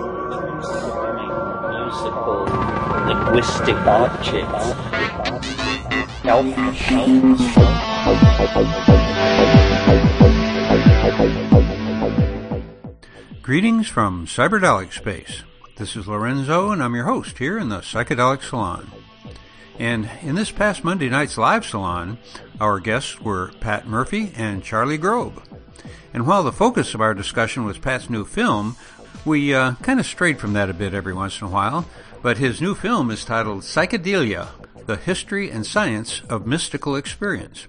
musical linguistic objects. Greetings from Cyberdelic Space. This is Lorenzo, and I'm your host here in the Psychedelic Salon. And in this past Monday night's live salon, our guests were Pat Murphy and Charlie Grob. And while the focus of our discussion was Pat's new film, we uh, kind of strayed from that a bit every once in a while. But his new film is titled Psychedelia The History and Science of Mystical Experience.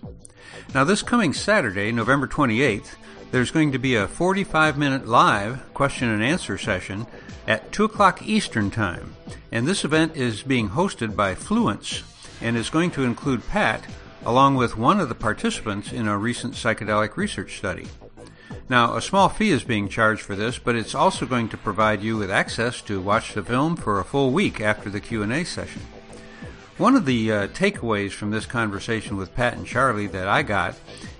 Now, this coming Saturday, November 28th, there's going to be a 45 minute live question and answer session at 2 o'clock Eastern Time. And this event is being hosted by Fluence and is going to include Pat along with one of the participants in a recent psychedelic research study. Now, a small fee is being charged for this, but it's also going to provide you with access to watch the film for a full week after the Q&A session. One of the uh, takeaways from this conversation with Pat and Charlie that I got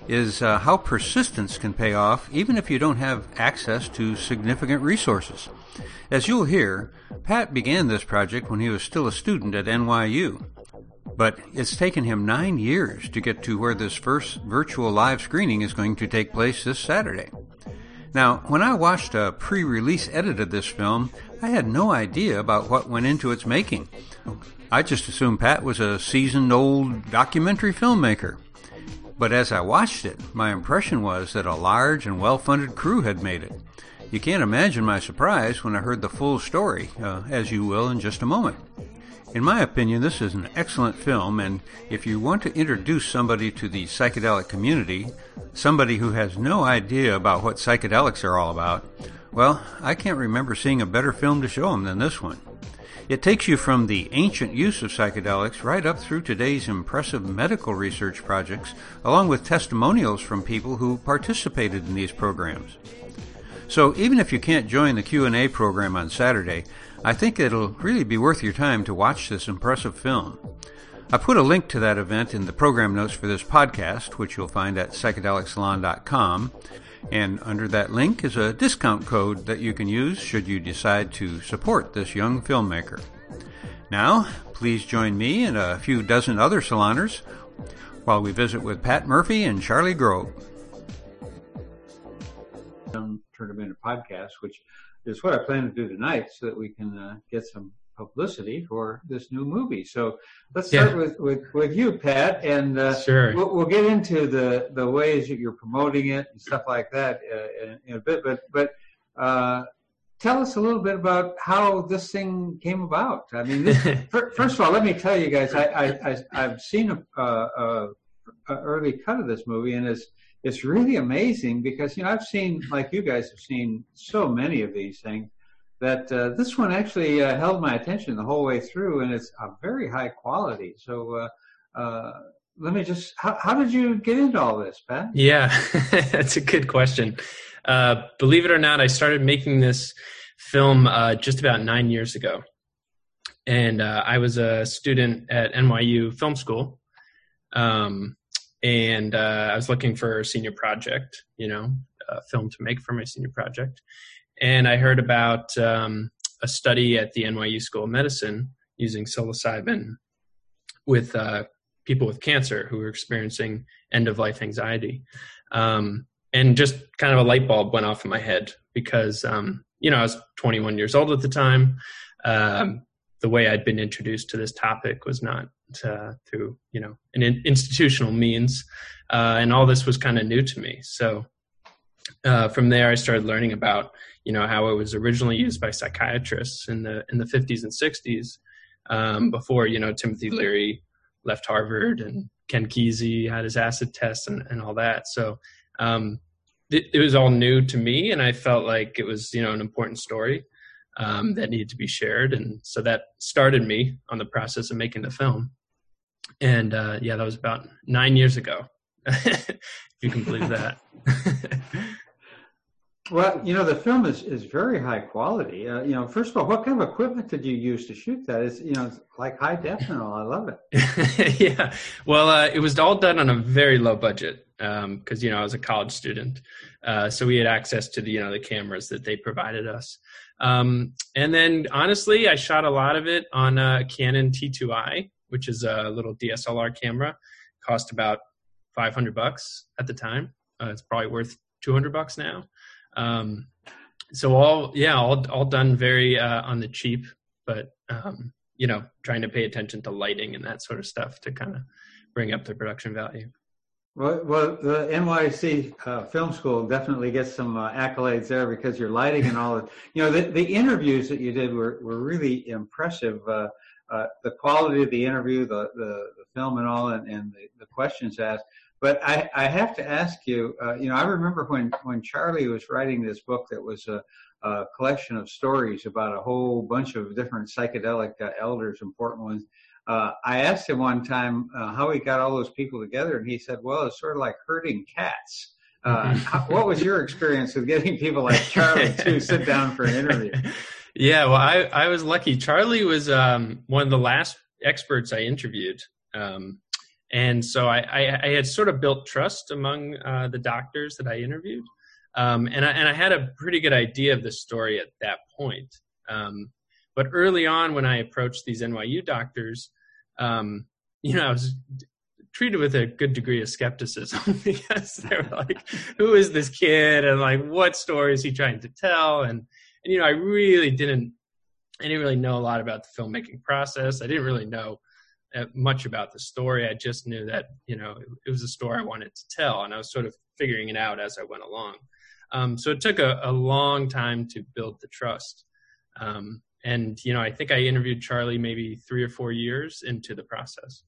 is uh, how persistence can pay off even if you don't have access to significant resources. As you'll hear, Pat began this project when he was still a student at NYU. But it's taken him nine years to get to where this first virtual live screening is going to take place this Saturday. Now, when I watched a pre release edit of this film, I had no idea about what went into its making. I just assumed Pat was a seasoned old documentary filmmaker. But as I watched it, my impression was that a large and well funded crew had made it. You can't imagine my surprise when I heard the full story, uh, as you will in just a moment. In my opinion, this is an excellent film, and if you want to introduce somebody to the psychedelic community, somebody who has no idea about what psychedelics are all about, well, I can't remember seeing a better film to show them than this one. It takes you from the ancient use of psychedelics right up through today's impressive medical research projects, along with testimonials from people who participated in these programs. So even if you can't join the Q&A program on Saturday, I think it'll really be worth your time to watch this impressive film. I put a link to that event in the program notes for this podcast, which you'll find at psychedelicsalon.com. And under that link is a discount code that you can use should you decide to support this young filmmaker. Now, please join me and a few dozen other saloners while we visit with Pat Murphy and Charlie Grob. Turn them into podcasts, which is what I plan to do tonight so that we can uh, get some publicity for this new movie. So let's start yeah. with, with, with you, Pat, and uh, sure. we'll, we'll, get into the, the ways that you're promoting it and stuff like that uh, in, in, a bit. But but uh, tell us a little bit about how this thing came about. I mean, this, first of all, let me tell you guys, I, I, have seen a, a, a, early cut of this movie, and it's it's really amazing because you know I've seen like you guys have seen so many of these things that uh, this one actually uh, held my attention the whole way through, and it's a very high quality. So uh, uh let me just how, how, did you get into all this, Pat? Yeah, that's a good question. Uh, believe it or not, I started making this film uh, just about nine years ago, and I was a student at NYU Film School. Um, and uh, I was looking for a senior project, you know, a film to make for my senior project, and I heard about um, a study at the NYU School of Medicine using psilocybin with uh, people with cancer who were experiencing end of life anxiety, um, and just kind of a light bulb went off in my head because um, you know I was 21 years old at the time. Um, the way I'd been introduced to this topic was not through you know an in- institutional means, uh, and all this was kind of new to me. So uh, from there, I started learning about you know how it was originally used by psychiatrists in the in the 50s and 60s um, before you know Timothy Leary left Harvard and Ken Kesey had his acid test and, and all that. So um, it, it was all new to me, and I felt like it was you know an important story um, that needed to be shared. And so that started me on the process of making the film. And uh, yeah, that was about nine years ago, if you can believe that. well, you know, the film is, is very high quality. Uh, you know, first of all, what kind of equipment did you use to shoot that? It's, you know, it's like high def and all. I love it. yeah. Well, uh, it was all done on a very low budget. because um, you know I was a college student, uh, so we had access to the you know the cameras that they provided us. Um, and then honestly, I shot a lot of it on a Canon T2i, which is a little DSLR camera. Cost about 500 bucks at the time. Uh, it's probably worth 200 bucks now. Um, so all yeah, all all done very uh, on the cheap, but um, you know, trying to pay attention to lighting and that sort of stuff to kind of bring up the production value. Well, well the NYC uh, Film School definitely gets some uh, accolades there because your lighting and all. Of, you know, the, the interviews that you did were, were really impressive. Uh, uh, the quality of the interview, the, the, the film and all, and, and the, the questions asked. But I, I have to ask you, uh, you know, I remember when, when Charlie was writing this book that was a, a collection of stories about a whole bunch of different psychedelic uh, elders, important ones. Uh, I asked him one time uh, how he got all those people together, and he said, "Well, it's sort of like herding cats." Uh, mm-hmm. how, what was your experience with getting people like Charlie to sit down for an interview? Yeah, well, I, I was lucky. Charlie was um, one of the last experts I interviewed. Um, and so I, I, I, had sort of built trust among uh, the doctors that I interviewed. Um, and, I, and I had a pretty good idea of the story at that point. Um, but early on, when I approached these NYU doctors, um, you know, I was treated with a good degree of skepticism because they were like, "Who is this kid?" and like, "What story is he trying to tell?" and and you know, I really didn't, I didn't really know a lot about the filmmaking process. I didn't really know uh, much about the story. I just knew that you know it, was a story I wanted to tell, and I was sort of figuring it out as I went along. Um, so it took a, a, long time to build the trust. Um, and you know, I think I interviewed Charlie maybe three or four years into the process.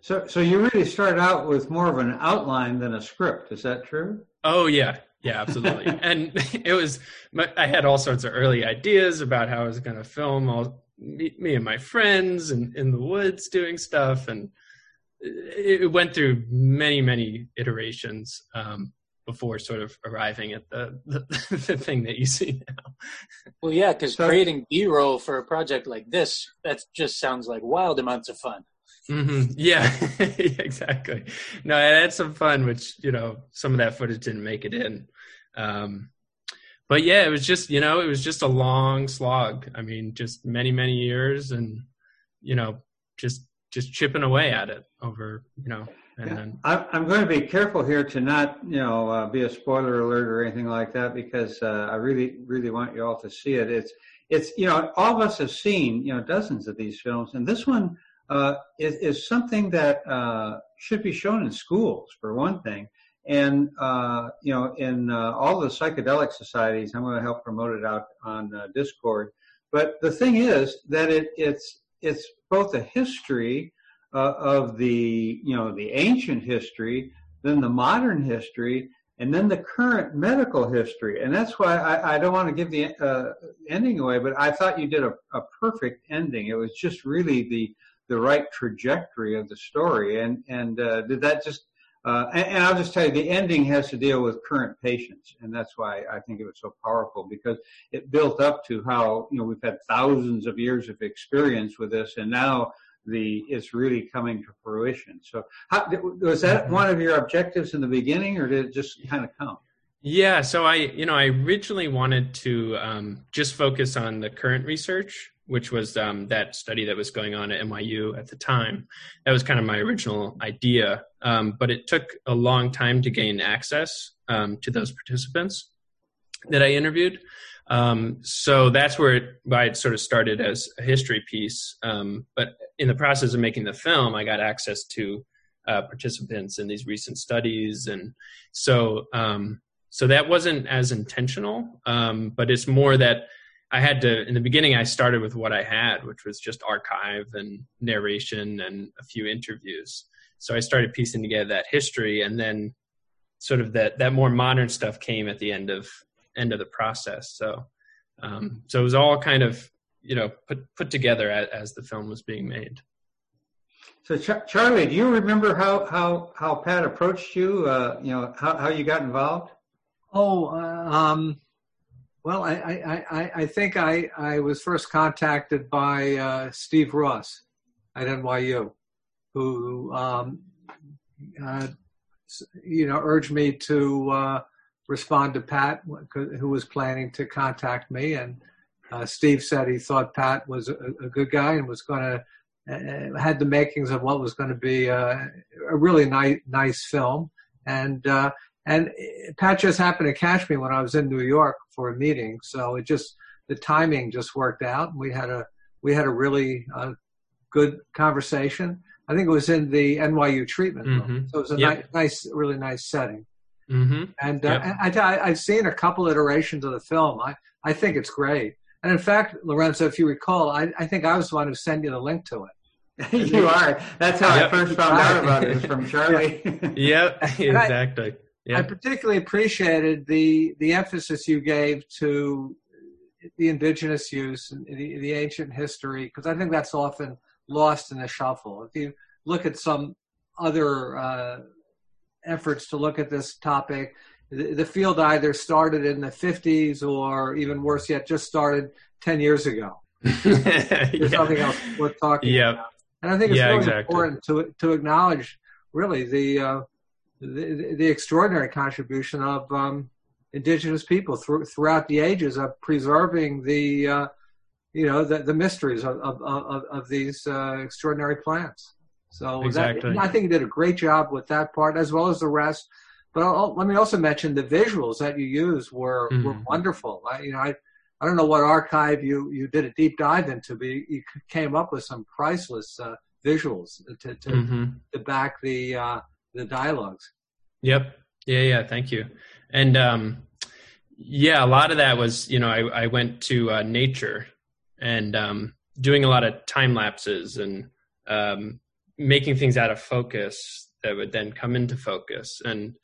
So, so you really started out with more of an outline than a script. Is that true? Oh yeah, yeah, absolutely. and it was I had all sorts of early ideas about how I was going to film all me, me, and my friends and in the woods doing stuff, and it went through many many iterations. Um, before sort of arriving at the, the, the thing that you see now. Well, yeah, because so, creating B-roll for a project like this, that just sounds like wild amounts of fun. Mm-hmm. Yeah, exactly. No, I had some fun, which you know, some of that footage didn't make it in. Um, but yeah, it was just you know, it was just a long slog. I mean, just many many years, and you know, just just chipping away at it over you know and yeah. then I'm going to be careful here to not, you know, uh, be a spoiler alert or anything like that because uh, I really, really want you all to see it. It's, it's, you know, all of us have seen, you know, dozens of these films, and this one uh, is, is something that uh, should be shown in schools for one thing. And uh, you know, in uh, all the psychedelic societies, I'm going to help promote it out on Discord. But the thing is that it, it's it's both a history uh, of the you know the ancient history, then the modern history, and then the current medical history. And that's why I, I don't want to give the uh, ending away, but I thought you did a, a perfect ending. It was just really the the right trajectory of the story. And and uh, did that just uh, and, and, I'll just tell you, the ending has to deal with current patients, and that's why I think it was so powerful because it built up to how you know we've had thousands of years of experience with this, and now the it's really coming to fruition. So, how, was that mm-hmm. one of your objectives in the beginning, or did it just kind of come? Yeah, so I, you know, I originally wanted to um, just focus on the current research, which was um, that study that was going on at NYU at the time. That was kind of my original idea, um, but it took a long time to gain access um, to those participants that I interviewed. Um, so that's where it, why it sort of started as a history piece. Um, but in the process of making the film, I got access to uh, participants in these recent studies, and so um, so that wasn't as intentional. But it's more that I had to. In the beginning, I started with what I had, which was just archive and narration and a few interviews. So I started piecing together that history, and then sort of that that more modern stuff came at the end of end of the process. So, um, so it was all kind of you know put put together as, as the film was being made. So Ch- Charlie, do you remember how how how Pat approached you? Uh, you know how how you got involved? Oh, uh, um, well, I, I, I, I, think I, I was first contacted by uh, Steve Ross at NYU, who um, uh, you know, urged me to uh, respond to Pat, who was planning to contact me. And uh, Steve said he thought Pat was a, a good guy and was going to uh, had the makings of what was going to be a, a really nice nice film. And uh, and Pat just happened to catch me when I was in New York for a meeting, so it just the timing just worked out. We had a we had a really uh, good conversation. I think it was in the NYU treatment room, mm-hmm. so it was a yep. ni- nice, really nice setting. Mm-hmm. And uh, yep. I, have seen a couple iterations of the film. I, I think it's great. And in fact, Lorenzo, if you recall, I, I think I was the one who sent you the link to it. you are. That's how yep. I first found out about it. from Charlie. yep, exactly. I, I particularly appreciated the the emphasis you gave to the indigenous use and the, the ancient history because I think that's often lost in the shuffle. If you look at some other uh, efforts to look at this topic, the, the, field either started in the 50s or even worse yet, just started 10 years ago. There's yeah. nothing else worth talking yep. about. And I think it's yeah, really exactly. important to to acknowledge really the uh, the, the, extraordinary contribution of um, indigenous people through, throughout the ages of preserving the uh, you know the, the mysteries of of, of, of these uh, extraordinary plants. So exactly. that, I think you did a great job with that part as well as the rest. But I'll, let me also mention the visuals that you used were mm-hmm. were wonderful. I, you know, I I don't know what archive you you did a deep dive into, but you, you came up with some priceless uh, visuals to to, mm-hmm. to back the uh, the dialogues. Yep. Yeah. Yeah. Thank you. And um, yeah, a lot of that was you know I I went to uh, nature and um, doing a lot of time lapses and um, making things out of focus that would then come into focus and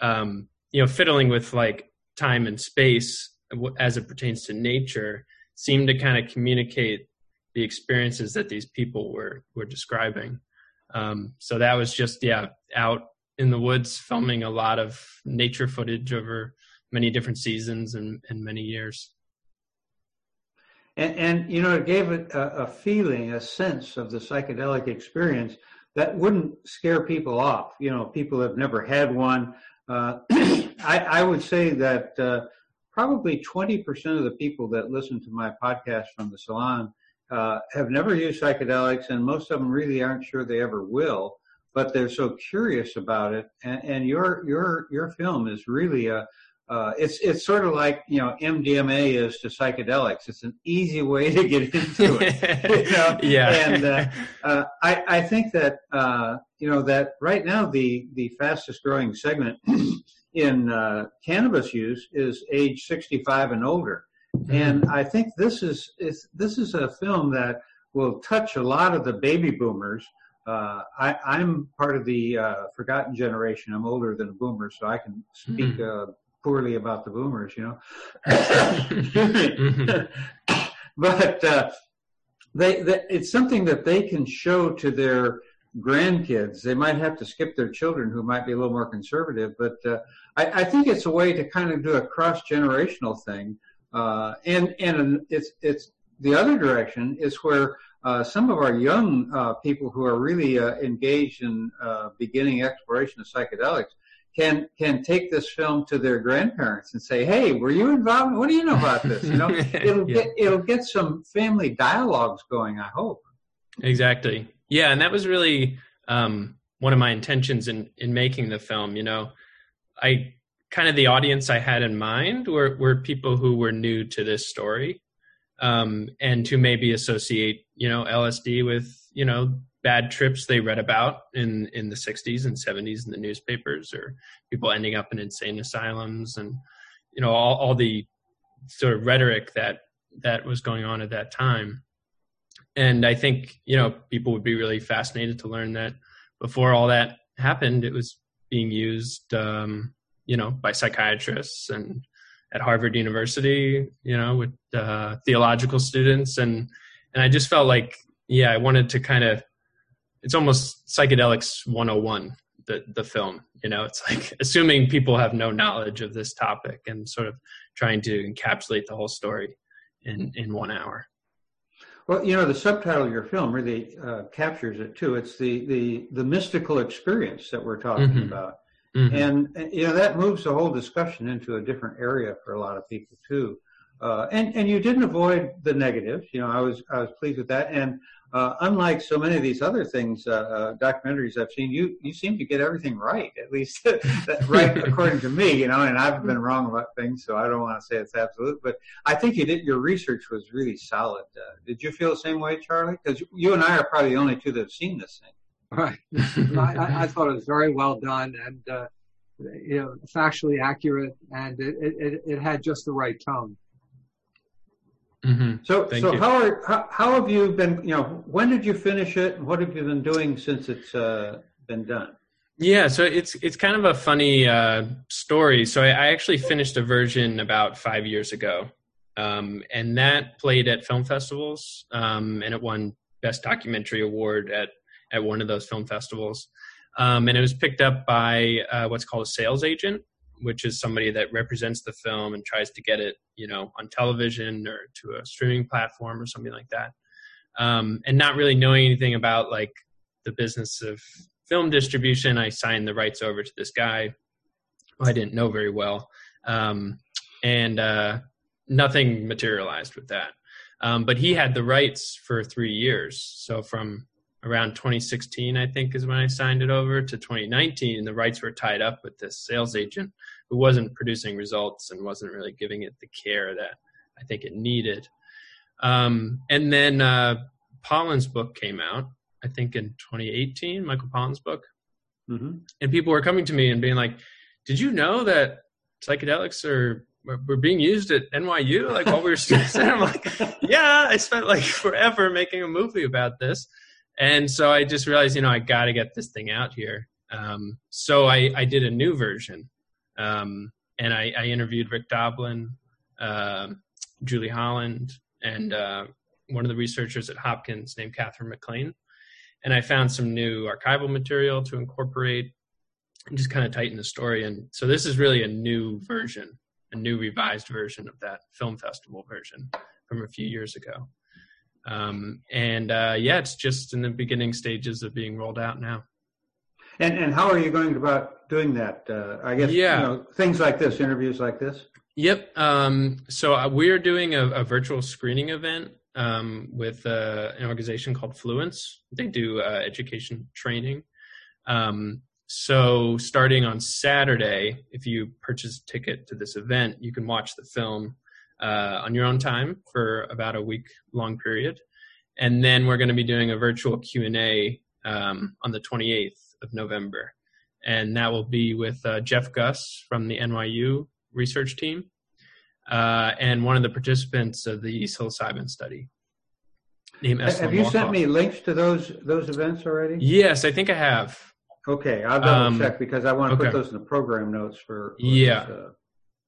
um, you know fiddling with like time and space as it pertains to nature seemed to kind of communicate the experiences that these people were were describing um, so that was just yeah out in the woods filming a lot of nature footage over many different seasons and, and many years and, and you know, it gave it a, a, feeling, a sense of the psychedelic experience that wouldn't scare people off. You know, people have never had one. Uh, I, I, would say that uh, probably 20% of the people that listen to my podcast from the salon uh, have never used psychedelics, and most of them really aren't sure they ever will. But they're so curious about it, and, and your your your film is really a uh, it's it's sort of like you know MDMA is to psychedelics. It's an easy way to get into it. you know? Yeah, and uh, uh, I I think that uh, you know that right now the the fastest growing segment in uh, cannabis use is age 65 and older. And I think this is, is this is a film that will touch a lot of the baby boomers. Uh, I, am part of the uh, forgotten generation. I'm older than a boomer, so I can speak mm-hmm. uh, poorly about the boomers, you know. but uh, they, they, it's something that they can show to their grandkids. They might have to skip their children who might be a little more conservative, but uh, I, I, think it's a way to kind of do a cross generational thing. Uh, and and it's it's the other direction is where uh, some of our young uh, people who are really uh, engaged in uh, beginning exploration of psychedelics can can take this film to their grandparents and say, "Hey, were you involved? What do you know about this?" You know, it'll yeah. get it'll get some family dialogues going. I hope. Exactly. Yeah, and that was really um, one of my intentions in in making the film. You know, I kind of the audience I had in mind were were people who were new to this story, um, and to maybe associate you know LSD with you know bad trips they read about in in the 60s and 70s in the newspapers or people ending up in insane asylums and you know all, all the sort of rhetoric that that was going on at that time. And i think you know people would be really fascinated to learn that before all that happened it was being used um, you know by psychiatrists and at harvard university you know with uh, theological students. And and i just felt like yeah i wanted to kind of it's almost psychedelics 101 the the film you know? It's like assuming people have no knowledge of this topic and sort of trying to encapsulate the whole story in in one hour. Well you know the subtitle of your film really uh, captures it too. It's the the the mystical experience that we're talking mm-hmm. about Mm-hmm. And, you know, that moves the whole discussion into a different area for a lot of people too. Uh, and, and you didn't avoid the negatives. You know, I was, I was pleased with that. And, uh, unlike so many of these other things, uh, uh documentaries I've seen, you, you seem to get everything right, at least right according to me, you know, and I've been wrong about things, so I don't want to say it's absolute, but I think you did, your research was really solid. Uh, did you feel the same way, Charlie? Because you and I are probably the only two that have seen this thing. Right. I, I, thought it was very well done and, uh, you know, factually accurate, and it, it, it had just the right tone. Mm-hmm. So, Thank so you. how are how, how have you been? You know, when did you finish it, and what have you been doing since it's uh, been done? Yeah, so it's it's kind of a funny uh, story. So I, I, actually finished a version about five years ago, um, and that played at film festivals, um, and it won Best Documentary Award at at one of those film festivals. Um, and it was picked up by uh, what's called a sales agent, which is somebody that represents the film and tries to get it, you know, on television or to a streaming platform or something like that. Um, and not really knowing anything about like the business of film distribution, I signed the rights over to this guy who I didn't know very well, um, and uh, nothing materialized with that. Um, but he had the rights for three years, so from around 2016, I think, is when I signed it over to 2019. And the rights were tied up with this sales agent who wasn't producing results and wasn't really giving it the care that I think it needed. Um, and then uh, Pollan's book came out, I think in 2018, Michael Pollan's book. Mm-hmm. And people were coming to me and being like, Did you know that psychedelics are were being used at NYU like while we were students. I'm like, yeah, I spent like forever making a movie about this and so I just realized, you know, I got to get this thing out here. Um, so I, I did a new version, um, and I, I, interviewed Rick Doblin, uh, Julie Holland, and uh, one of the researchers at Hopkins named Katherine MacLean. And I found some new archival material to incorporate and just kind of tighten the story. And so this is really a new version, a new revised version of that film festival version from a few years ago. Um, and uh, yeah, it's just in the beginning stages of being rolled out now. And and how are you going about doing that? Uh, I guess yeah. You know, things like this, interviews like this. Yep. Um, so uh, we're doing a, a, virtual screening event um, with uh, an organization called Fluence. They do uh, education training. Um, so starting on Saturday, if you purchase a ticket to this event, you can watch the film uh, on your own time for about a week long period, and then we're going to be doing a virtual Q and A um, on the 28th of November, and that will be with uh, Jeff Guss from the NYU research team uh, and one of the participants of the psilocybin study. Have you sent me links to those those events already? Yes, I think I have. Okay, I'll double um, check because I want to okay. put those in the program notes for, for yeah this, uh,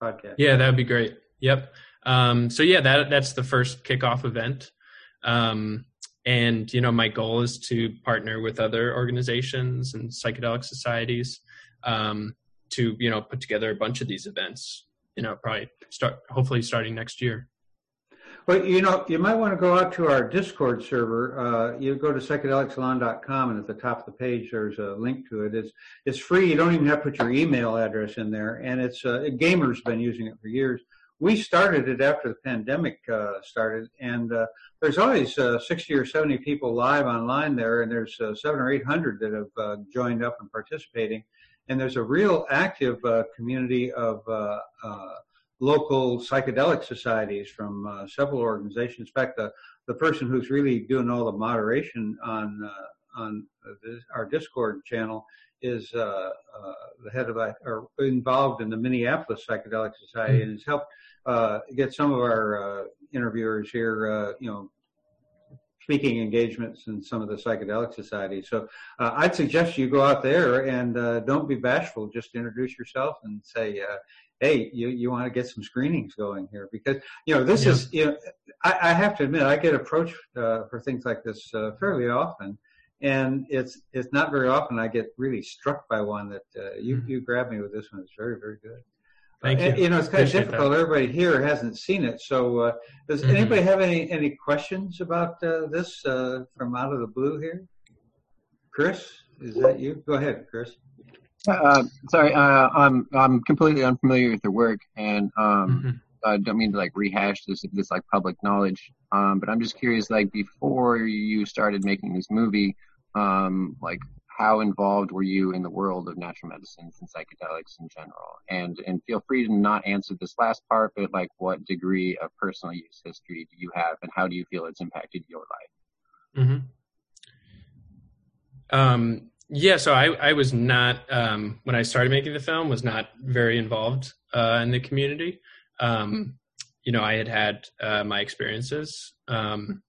podcast. Yeah, that would be great. Yep. Um, so yeah, that that's the first kickoff event. Um, and you know, my goal is to partner with other organizations and psychedelic societies um, to you know put together a bunch of these events. You know, probably start hopefully starting next year. Well, you know, you might want to go out to our Discord server. Uh, you go to psychedelicsalon.com, and at the top of the page, there's a link to it. It's it's free. You don't even have to put your email address in there, and it's uh, gamers been using it for years we started it after the pandemic uh, started, and uh, there's always uh, 60 or 70 people live online there, and there's uh, seven or 800 that have uh, joined up and participating, and there's a real active uh, community of local psychedelic societies from several organizations. In fact, the the person who's really doing all the moderation on on this, our Discord channel is uh, uh, the head of or involved in the Minneapolis Psychedelic Society and has helped uh, get some of our uh, interviewers here, uh, you know, speaking engagements in some of the psychedelic societies. So uh, I'd suggest you go out there and don't be bashful. Just introduce yourself and say, hey, you, you want to get some screenings going here because, you know, this yeah. is, you know, I, I, have to admit, I get approached for things like this fairly often and it's it's not very often I get really struck by one that uh, you mm-hmm. you grab me with this one. It's very very good. Thank uh, you. You know, it's kind Appreciate of difficult. That. Everybody here hasn't seen it. So, uh, does mm-hmm. anybody have any any questions about uh, this uh, from out of the blue here? Chris, is that you? Go ahead, Chris. Uh, sorry, uh, I'm I'm completely unfamiliar with your work, and um, Mhm. I don't mean to like rehash this this like public knowledge. Um, but I'm just curious, like before you started making this movie, um, like how involved were you in the world of natural medicines and psychedelics in general? And and feel free to not answer this last part, but like what degree of personal use history do you have, and how do you feel it's impacted your life? hmm Um, yeah, so I, I was not um, when I started making the film was not very involved uh, in the community. Um, you know, I had had uh, my experiences, um,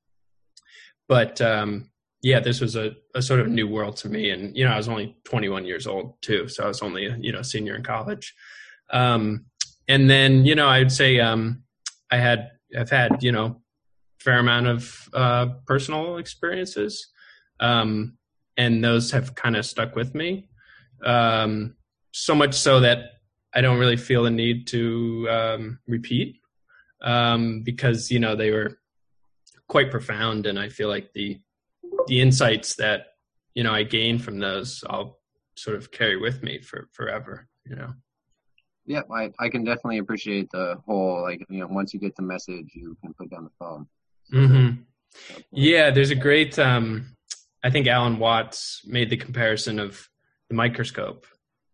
but um, yeah, this was a, a sort of new world to me. And you know, I was only 21 years old too, so I was only you know senior in college. Um, and then you know, I'd say um, I had I've had you know fair amount of uh, personal experiences. Um, and those have kind of stuck with me. Um, so much so that I don't really feel the need to um, repeat um, because you know they were quite profound, and I feel like the the insights that you know I gained from those I'll sort of carry with me for forever. You know. Yeah, I I can definitely appreciate the whole like you know once you get the message, you can put down the phone. hmm Yeah, there's a great. Um, I think Alan Watts made the comparison of the microscope,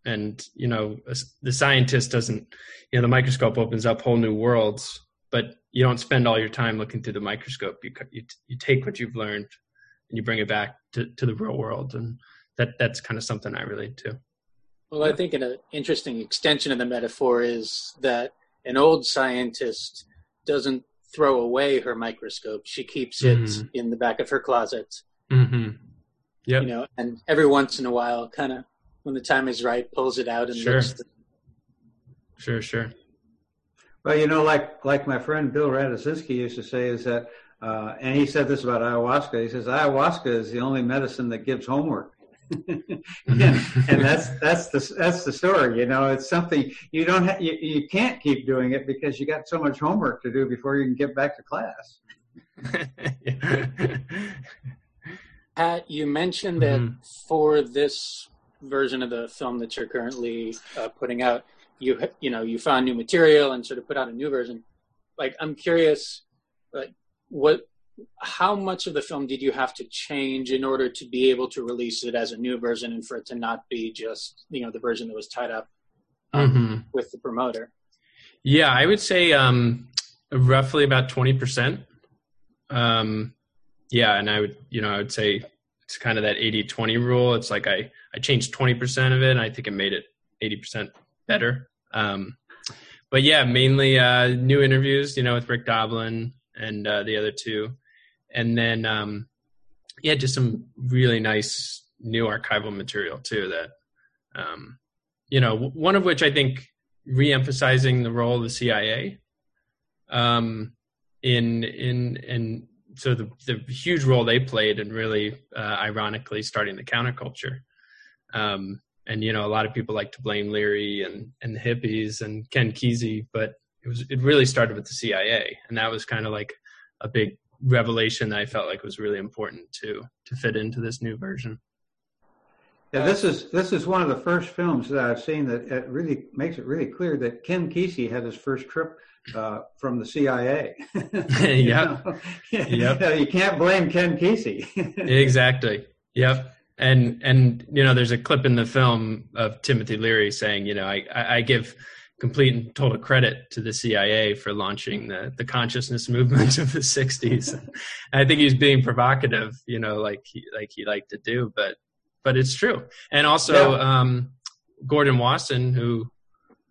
and you know, the scientist doesn't. You know, the microscope opens up whole new worlds, but you don't spend all your time looking through the microscope. You you, you take what you've learned and you bring it back to, to the real world, and that that's kind of something I relate to. Well, I think an interesting extension of the metaphor is that an old scientist doesn't throw away her microscope; she keeps it Mhm. in the back of her closet. Mm-hmm. Yep. You know, and every once in a while, kind of when the time is right, pulls it out and Sure. looks. The, Sure. Sure. Well, you know, like like my friend Bill Radosinski used to say, is that, uh, and he said this about ayahuasca. He says ayahuasca is the only medicine that gives homework. yeah, and that's that's the that's the story. You know, it's something you don't ha- you, you can't keep doing it because you got so much homework to do before you can get back to class. Pat, you mentioned that Mhm. for this version of the film that you're currently uh, putting out, you you know you found new material and sort of put out a new version. Like, I'm curious, like what, how much of the film did you have to change in order to be able to release it as a new version and for it to not be just you know the version that was tied up um, Mhm. with the promoter? Yeah, I would say um, roughly about twenty percent. Um, yeah, and I would, you know, I would say it's kind of that 80-20 rule. It's like I I changed twenty percent of it, and I think it made it eighty percent better. Um, but yeah, mainly uh, new interviews, you know, with Rick Doblin and uh, the other two, and then um, yeah, just some really nice new archival material too. That um, you know, one of which I think re-emphasizing the role of the CIA um, in in in so the the huge role they played in really uh, ironically starting the counterculture. Um, and you know, a lot of people like to blame Leary and and the hippies and Ken Kesey, but it was it really started with the CIA, and that was kind of like a big revelation that I felt like was really important to to fit into this new version. Yeah, this is this is one of the first films that I've seen that it really makes it really clear that Ken Kesey had his first trip uh, from the CIA. You Yep. Yeah, you can't blame Ken Kesey. exactly. Yep. And and you know, there's a clip in the film of Timothy Leary saying, you know, I I I give complete and total credit to the CIA for launching the the consciousness movement of the '60s. I think he's being provocative, you know, like he like he liked to do, but but it's true. And also, um, Gordon Wasson, who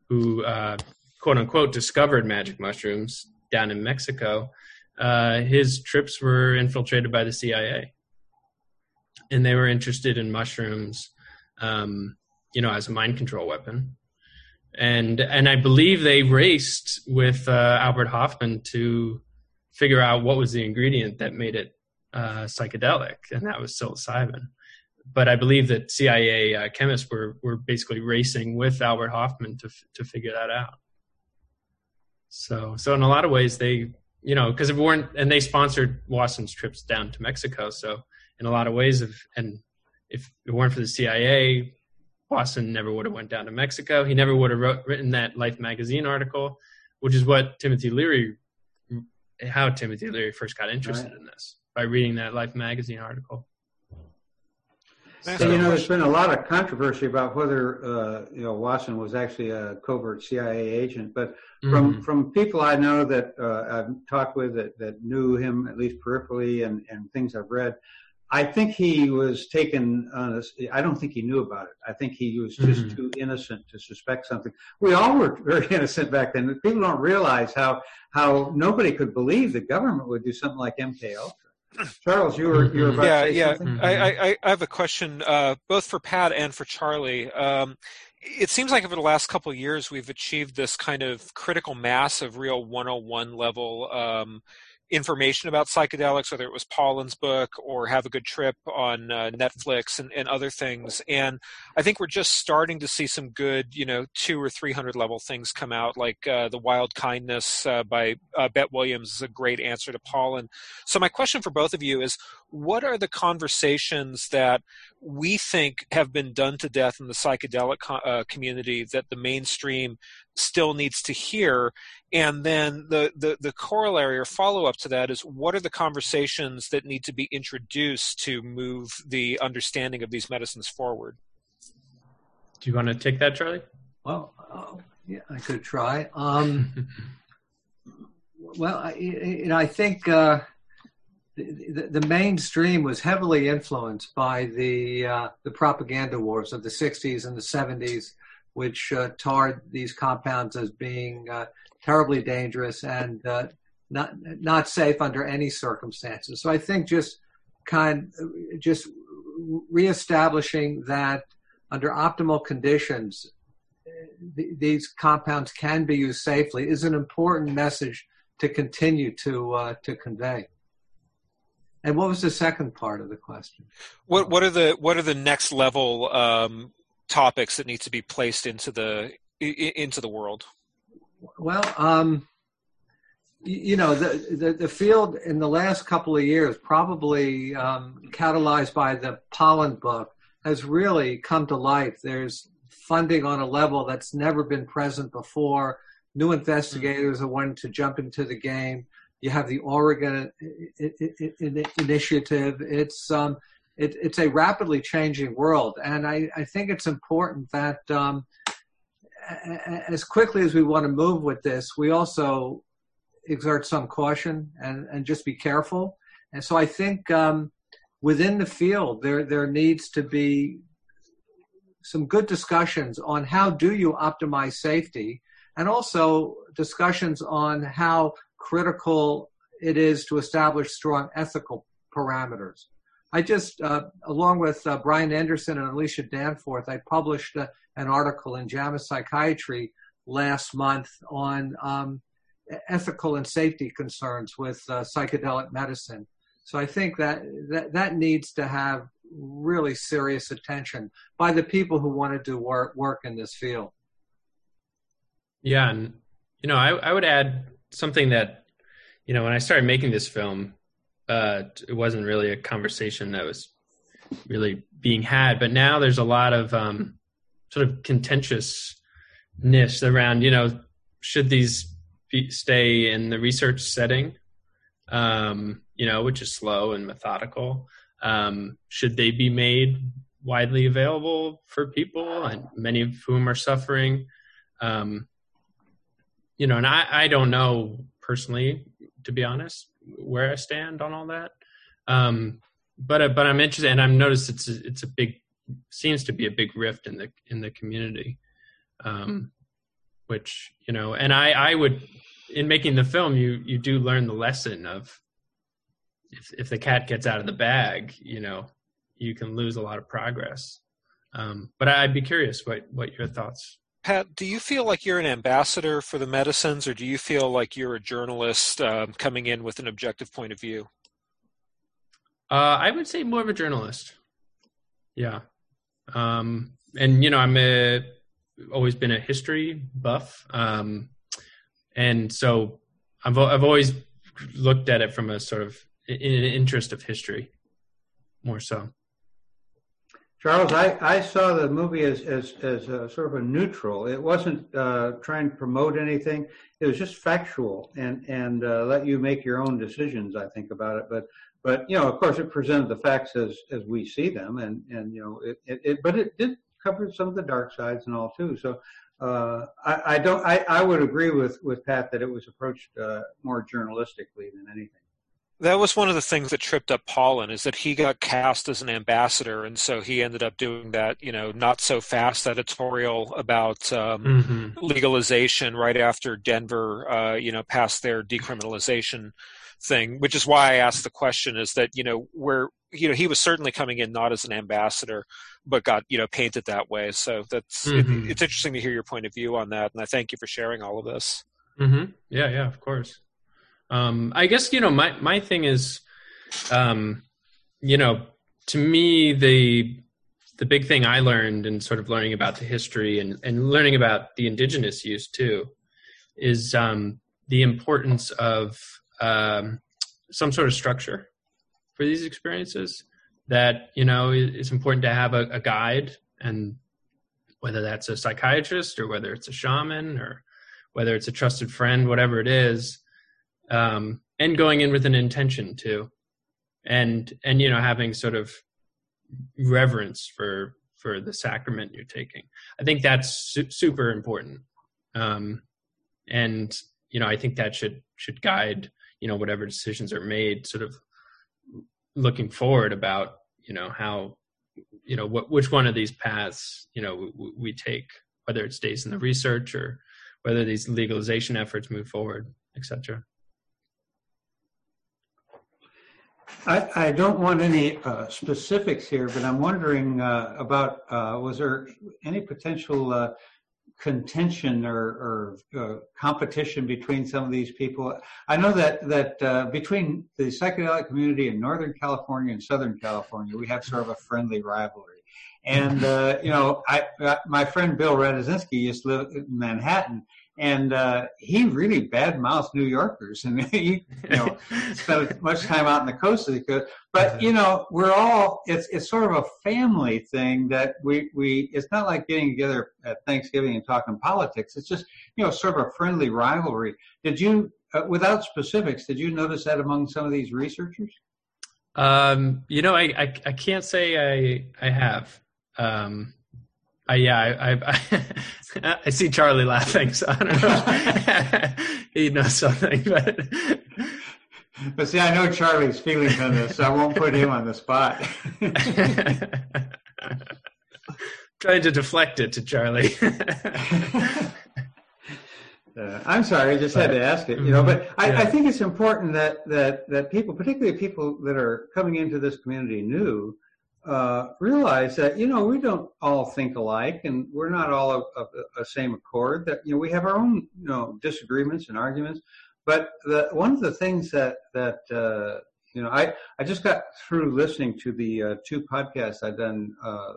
who uh, quote unquote discovered magic mushrooms down in Mexico, uh, his trips were infiltrated by the CIA, and they were interested in mushrooms, um, you know, as a mind control weapon. And and I believe they raced with uh, Albert Hofmann to figure out what was the ingredient that made it uh, psychedelic, and that was psilocybin. But I believe that CIA uh, chemists were were basically racing with Albert Hofmann to f- to figure that out. So so in a lot of ways they you know because if it weren't and they sponsored Wasson's trips down to Mexico. So in a lot of ways, if and if it weren't for the CIA, Wasson never would have went down to Mexico. He never would have wrote, written that Life magazine article, which is what Timothy Leary, how Timothy Leary first got interested right. in this by reading that Life magazine article. So, you know, there's been a lot of controversy about whether uh, you know Wasson was actually a covert CIA agent, but from mm-hmm. from people I know that uh, I've talked with that, that knew him at least peripherally and, and things I've read, I think he was taken on a, I don't think he knew about it. I think he was just mm-hmm. too innocent to suspect something. We all were very innocent back then. People don't realize how how nobody could believe the government would do something like MK Ultra. Charles, you were you were about yeah, to say yeah. something? I, I, I have a question uh, both for Pat and for Charlie. Um, it seems like over the last couple of years we've achieved this kind of critical mass of real 101 level um, information about psychedelics, whether it was Pollan's book or Have a Good Trip on uh, Netflix and, and, other things. And I think we're just starting to see some good, you know, two or three hundred level things come out, like uh, The Wild Kindness uh, by uh, Bett Williams is a great answer to Pollan. So my question for both of you is, what are the conversations that we think have been done to death in the psychedelic co- uh, community that the mainstream still needs to hear and then the, the, the corollary or follow up to that is what are the conversations that need to be introduced to move the understanding of these medicines forward? Do you want to take that, Charlie? Well, uh, yeah, I could try. Um, well, I, you know, I think uh, the, the, mainstream was heavily influenced by the uh, the propaganda wars of the '60s and the '70s, which uh, tarred these compounds as being uh, terribly dangerous and uh, not not safe under any circumstances. So I think just kind just reestablishing that under optimal conditions th- these compounds can be used safely is an important message to continue to uh, to convey. And what was the second part of the question? What what are the what are the next level um, topics that need to be placed into the into the world? Well, um, you know, the, the, the field in the last couple of years, probably um, catalyzed by the Pollan book, has really come to life. There's funding on a level that's never been present before. New investigators are wanting to jump into the game. You have the Oregon initiative. It's um, it, it's a rapidly changing world, and I, I think it's important that um, as quickly as we want to move with this, we also exert some caution and, and just be careful. And so I think um, within the field, there, there needs to be some good discussions on how do you optimize safety and also discussions on how critical it is to establish strong ethical parameters. I just, uh, along with uh, Brian Anderson and Alicia Danforth, I published uh, an article in JAMA Psychiatry last month on um, ethical and safety concerns with uh, psychedelic medicine. So I think that, that that needs to have really serious attention by the people who want to do work work in this field. Yeah, and you know, I, I would add something that you know when I started making this film, uh, it wasn't really a conversation that was really being had, but now there's a lot of um, sort of contentiousness around, you know, should these stay in the research setting, um, you know, which is slow and methodical? Um, should they be made widely available for people, and many of whom are suffering? Um, you know, and I, I don't know personally, to be honest, where I stand on all that. Um, but uh, but I'm interested, and I've noticed it's a, it's a big seems to be a big rift in the in the community, um, which you know, and I I would in making the film you you do learn the lesson of if if the cat gets out of the bag, you know, you can lose a lot of progress. Um, but I'd be curious what what your thoughts. Pat, do you feel like you're an ambassador for the medicines, or do you feel like you're a journalist um, coming in with an objective point of view? Uh, I would say more of a journalist. Yeah, um, and you know, I'm a, always been a history buff, um, and so I've I've always looked at it from a sort of an interest of history, more so. Charles, I, I saw the movie as as as a, sort of a neutral. It wasn't uh, trying to promote anything. It was just factual and and uh, let you make your own decisions. I think about it, but but you know, of course, it presented the facts as as we see them, and and you know, it, it, it but it did cover some of the dark sides and all too. So uh, I, I don't. I, I would agree with with Pat that it was approached uh, more journalistically than anything that was one of the things that tripped up Pollan is that he got cast as an ambassador, and so he ended up doing that, you know, not so fast editorial about um, mm-hmm. legalization right after Denver, uh, you know, passed their decriminalization thing. Which is why I asked the question: is that you know where you know he was certainly coming in not as an ambassador, but got you know painted that way. So that's mm-hmm. it, it's interesting to hear your point of view on that, and I thank you for sharing all of this. Mm-hmm. Yeah, yeah, of course. Um, I guess you know my my thing is, um, you know, to me the the big thing I learned in sort of learning about the history and and learning about the indigenous use too, is um, the importance of um, some sort of structure for these experiences. That you know it's important to have a, a guide and whether that's a psychiatrist or whether it's a shaman or whether it's a trusted friend, whatever it is, um, and going in with an intention too, and and you know having sort of reverence for for the sacrament you're taking. I think that's su- super important, um, and you know I think that should should guide you know whatever decisions are made, sort of looking forward about you know how you know what which one of these paths you know we, we take, whether it stays in the research or whether these legalization efforts move forward, etc. I, I don't want any uh, specifics here, but I'm wondering uh, about uh, was there any potential uh, contention or, or uh, competition between some of these people? I know that that uh, between the psychedelic community in Northern California and Southern California, we have sort of a friendly rivalry. And you know, I my friend Bill Radosinski used to live in Manhattan, and uh, he really badmouthed New Yorkers, and he, you know, spent much time out on the coast of the coast. But you know, we're all it's it's sort of a family thing that we we. It's not like getting together at Thanksgiving and talking politics. It's just you know, sort of a friendly rivalry. Did you, uh, without specifics, did you notice that among some of these researchers? Um, you know, I, I I can't say I I have. Um, uh, yeah, I, I, I see Charlie laughing, so I don't know. he knows something, but but see, I know Charlie's feelings on this, so I won't put him on the spot. Trying to deflect it to Charlie. Uh, I'm sorry, I just had to ask it, you know. But I, yeah. I, think it's important that that that people, particularly people that are coming into this community new, uh, realize that you know we don't all think alike, and we're not all of, of the same accord. That you know we have our own you know disagreements and arguments. But the, one of the things that that uh, you know I I just got through listening to the uh, two podcasts I've done, uh,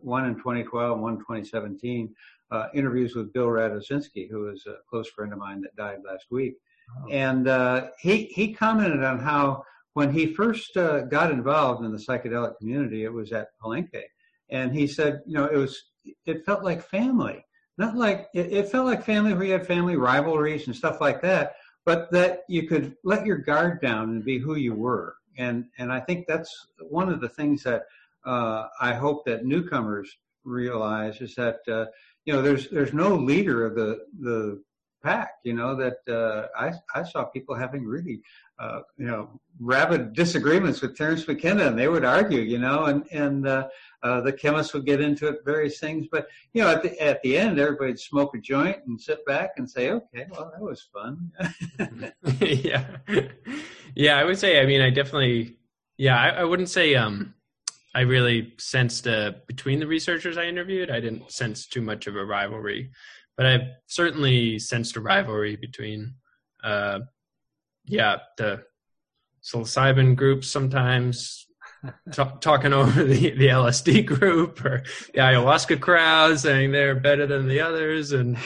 one in 2012, one in 2017, uh, interviews with Bill Radosinski, who is a close friend of mine that died last week, oh. and uh, he he commented on how when he first uh, got involved in the psychedelic community, it was at Palenque, and he said, you know, it was it felt like family, not like it, it felt like family where you had family rivalries and stuff like that, but that you could let your guard down and be who you were, and and I think that's one of the things that uh, I hope that newcomers realize is that uh, you know there's there's no leader of the the pack. You know that uh, I I saw people having really uh, you know rabid disagreements with Terence McKenna, and they would argue, you know, and and uh, uh, the chemists would get into it, various things. But you know, at the at the end, everybody'd smoke a joint and sit back and say, "Okay, well, that was fun." yeah, yeah, I would say. I mean, I definitely, yeah, I, I wouldn't say. um I really sensed uh, between the researchers I interviewed, I didn't sense too much of a rivalry, but I've certainly sensed a rivalry between uh, yeah, the psilocybin groups sometimes t- talking over the, the LSD group or the ayahuasca crowd saying they're better than the others. And,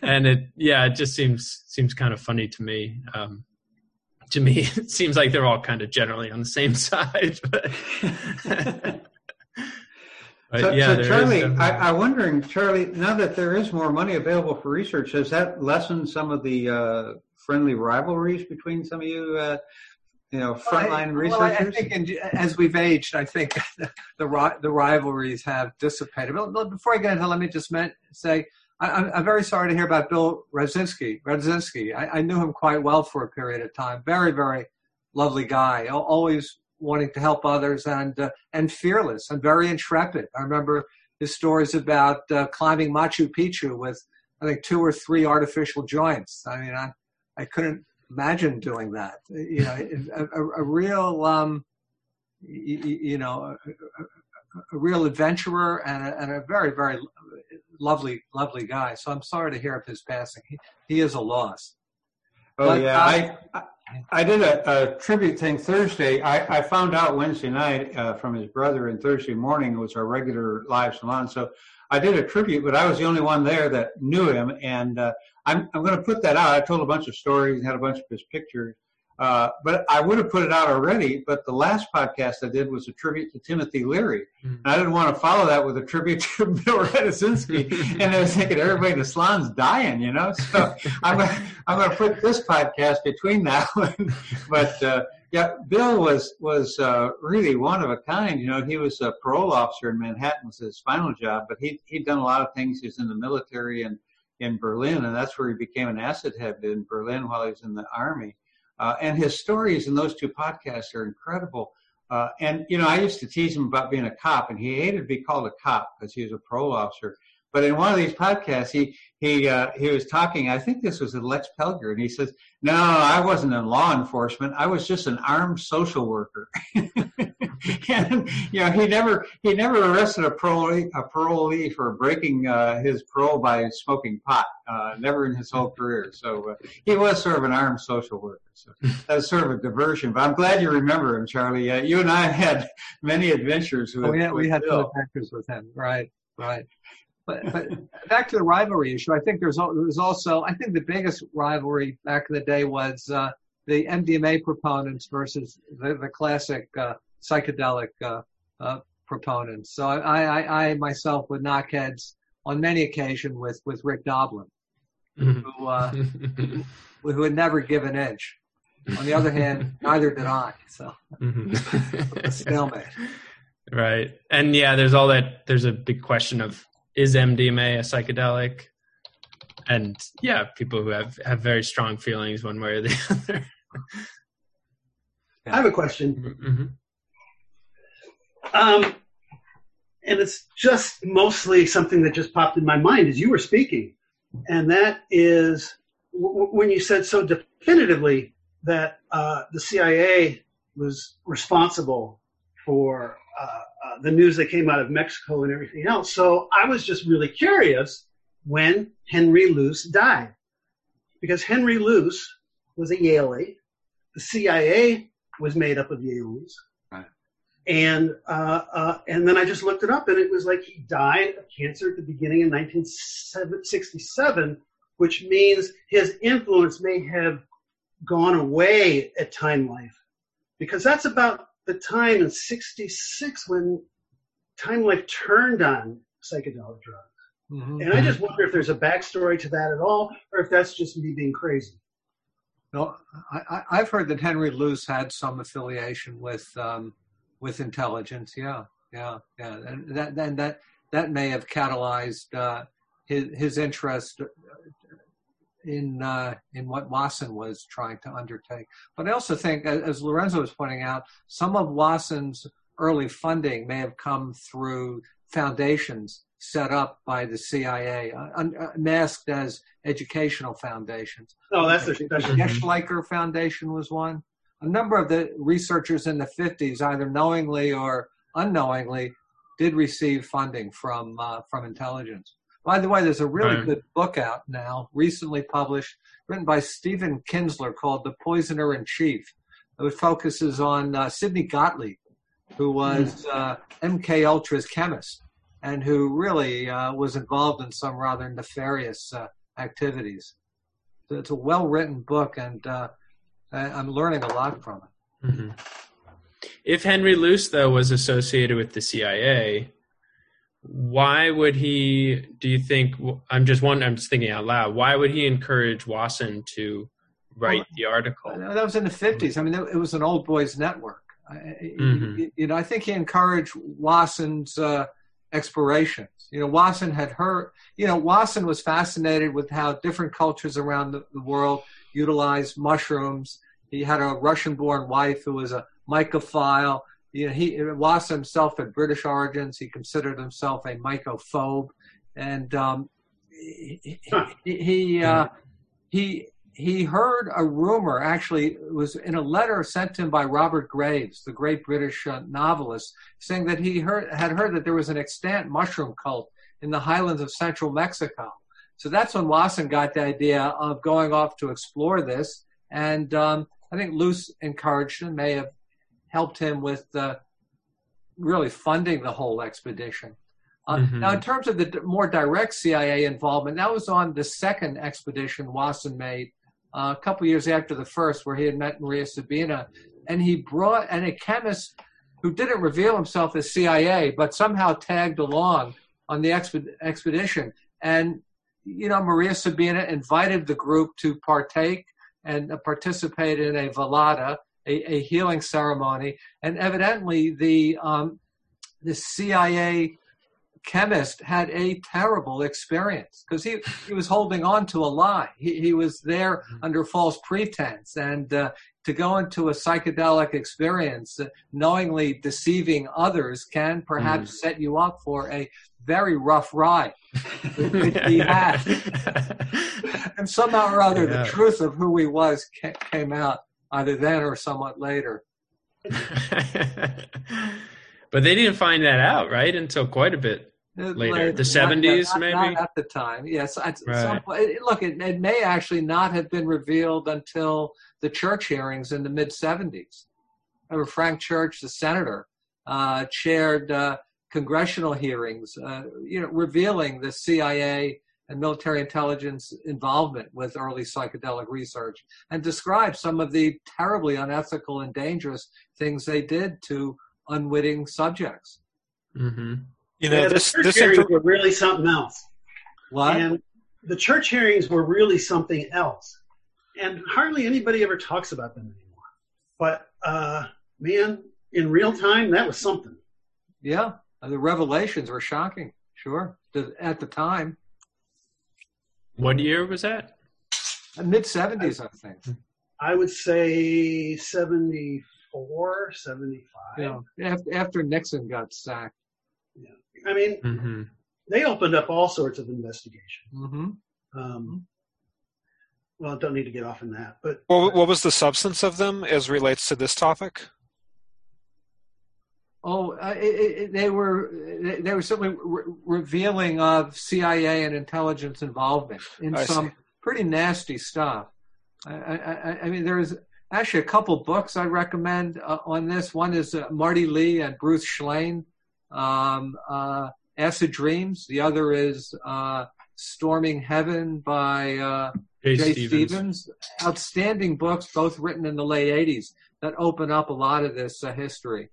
and it, yeah, it just seems, seems kind of funny to me. Um, to me, it seems like they're all kind of generally on the same side. But But So, yeah, so Charlie, I, I'm wondering, Charlie, now that there is more money available for research, has that lessened some of the uh, friendly rivalries between some of you, uh, you know, frontline Well, I- researchers? Well, I, think in, as we've aged, I think the the rivalries have dissipated. But, but before I get into, it, let me just men- say I, I'm, I'm very sorry to hear about Bill Radzinski. Radzinski, I, I knew him quite well for a period of time. Very, very lovely guy. Always wanting to help others and uh, and fearless and very intrepid. I remember his stories about uh, climbing Machu Picchu with I think two or three artificial joints. I mean, I I couldn't imagine doing that. You know, a, a, a real, um, you, you know, a, a, real adventurer and a, and a very, very lovely, lovely guy. So I'm sorry to hear of his passing. He, he is a loss. Oh But, yeah, uh, I, I did a, a tribute thing Thursday. I, I found out Wednesday night uh, from his brother, and Thursday morning was our regular live salon. So I did a tribute, but I was the only one there that knew him, and uh, I'm I'm going to put that out. I told a bunch of stories and had a bunch of his pictures. Uh, but I would have put it out already. But the last podcast I did was a tribute to Timothy Leary, Mhm. and I didn't want to follow that with a tribute to Bill Redisinski. and I was thinking everybody in the salon's dying, you know. So I'm gonna, I'm going to put this podcast between that one. but uh, yeah, Bill was was uh, really one of a kind. You know, he was a parole officer in Manhattan was his final job, but he he'd done a lot of things. He was in the military and in Berlin, and that's where he became an acid head in Berlin while he was in the army. Uh, and his stories in those two podcasts are incredible. Uh, and you know, I used to tease him about being a cop, and he hated to be called a cop because he was a parole officer. But in one of these podcasts, he he uh, he was talking. I think this was Lex Pelger, and he says, "No, I wasn't in law enforcement. I was just an armed social worker." and you know, he never he never arrested a parolee a parolee for breaking uh, his parole by smoking pot. Uh, never in his whole career. So uh, he was sort of an armed social worker. So that's sort of a diversion. But I'm glad you remember him, Charlie. Uh, you and I had many adventures with. Oh, yeah, we had Bill. adventures with him. Right, right. But, but back to the rivalry issue, I think there's al- there also I think the biggest rivalry back in the day was uh, the MDMA proponents versus the, the classic uh, psychedelic uh, uh, proponents. So I, I, I myself would knock heads on many occasions with with Rick Doblin, Mhm. who uh, who would never give an inch. On the other hand, neither did I. So a Mhm. stalemate. right. And yeah, there's all that. There's a big question of is MDMA a psychedelic? And yeah, people who have have very strong feelings one way or the other. I have a question. Mhm. Um, and it's just mostly something that just popped in my mind as you were speaking. And that is w- when you said so definitively that uh, the CIA was responsible for uh, uh, the news that came out of Mexico and everything else. So I was just really curious when Henry Luce died. Because Henry Luce was a Yaley. The CIA was made up of Yaleys and uh, uh, and then I just looked it up, and it was like he died of cancer at the beginning in 1967, which means his influence may have gone away at Time Life, because that's about the time in '66 when Time Life turned on psychedelic drugs. Mhm. And I just wonder if there's a backstory to that at all, or if that's just me being crazy. No, I, I, I've heard that Henry Luce had some affiliation with um, with intelligence. Yeah, yeah, yeah, and that then that that may have catalyzed uh, his his interest in uh, in what Wasson was trying to undertake. But I also think, as, Lorenzo was pointing out, some of Wasson's early funding may have come through foundations set up by the CIA, uh, un- uh, masked as educational foundations. Oh, that's a, The that's a Geschickter Foundation was one. A number of the researchers in the 50s, either knowingly or unknowingly, did receive funding from uh, from intelligence. By the way, there's a really Right. good book out now, recently published, written by Stephen Kinzer, called "The Poisoner in Chief." It focuses on uh, Sidney Gottlieb, who was uh, MK Ultra's chemist and who really uh, was involved in some rather nefarious uh, activities. So it's a well-written book, and uh, I- I'm learning a lot from it. Mhm. If Henry Luce, though, was associated with the CIA, why would he? Do you think? I'm just wondering. I'm just thinking out loud. Why would he encourage Wasson to write Well, the article? That was in the fifties. I mean, it was an old boys network. I- Mhm. You, know, I think he encouraged Wasson's uh, explorations. You know, Wasson had heard. You know, Wasson was fascinated with how different cultures around the, the world utilized mushrooms. He had a Russian-born wife who was a mycophile. You know, he Wasson himself had British origins. He considered himself a mycophobe, and um, he he, he, uh, he he heard a rumor. Actually, it was in a letter sent to him by Robert Graves, the great British uh, novelist, saying that he heard had heard that there was an extant mushroom cult in the highlands of central Mexico. So that's when Wasson got the idea of going off to explore this, and um, I think Luce encouraged him, may have helped him with uh, really funding the whole expedition. Uh, Mhm. Now, in terms of the d- more direct CIA involvement, that was on the second expedition Wasson made uh, a couple years after the first, where he had met Maria Sabina, and he brought and a chemist who didn't reveal himself as CIA, but somehow tagged along on the exped- expedition. And you know, Maria Sabina invited the group to partake and uh, participate in a velada, a, a healing ceremony, and evidently the um, the CIA chemist had a terrible experience because he, he was holding on to a lie. He, he was there under false pretense. And uh, to go into a psychedelic experience, uh, knowingly deceiving others, can perhaps set you up for a very rough ride. he had. And somehow or other, Yeah. the truth of who he was came out either then or somewhat later. but they didn't find that out, right? Until quite a bit. Uh, Later. The 70s, not- maybe? Not at the time. Yes. At Right. point- look, it, it may actually not have been revealed until the church hearings in the mid 70s. Remember, Frank Church, the senator, uh, chaired uh, congressional hearings, uh, you know, revealing the CIA and military intelligence involvement with early psychedelic research, and described some of the terribly unethical and dangerous things they did to unwitting subjects. hmm You know, Yeah, this the church this hearings info- were really something else. What? And the church hearings were really something else. And hardly anybody ever talks about them anymore. But uh, man, in real time, that was something. Yeah, the revelations were shocking. Sure, The- at the time, What year was that? mid seventies, I think. I would say 74, 75. You after, after Nixon got sacked. Yeah, I mean, hmm they opened up all sorts of investigation. hmm Um, well, don't need to get off on that, but what, what was the substance of them as relates to this topic? Oh, uh, it, it, they were they- they were simply re- revealing of CIA and intelligence involvement in I some see. pretty nasty stuff. I, I, I- I mean, there's actually a couple books I recommend uh, on this. One is uh, Marty Lee and Bruce Shlain, um, uh, Acid Dreams. The other is uh, Storming Heaven by uh, Jay, Jay Stevens. Stevens. Outstanding books, both written in the late 80s, that open up a lot of this uh, history.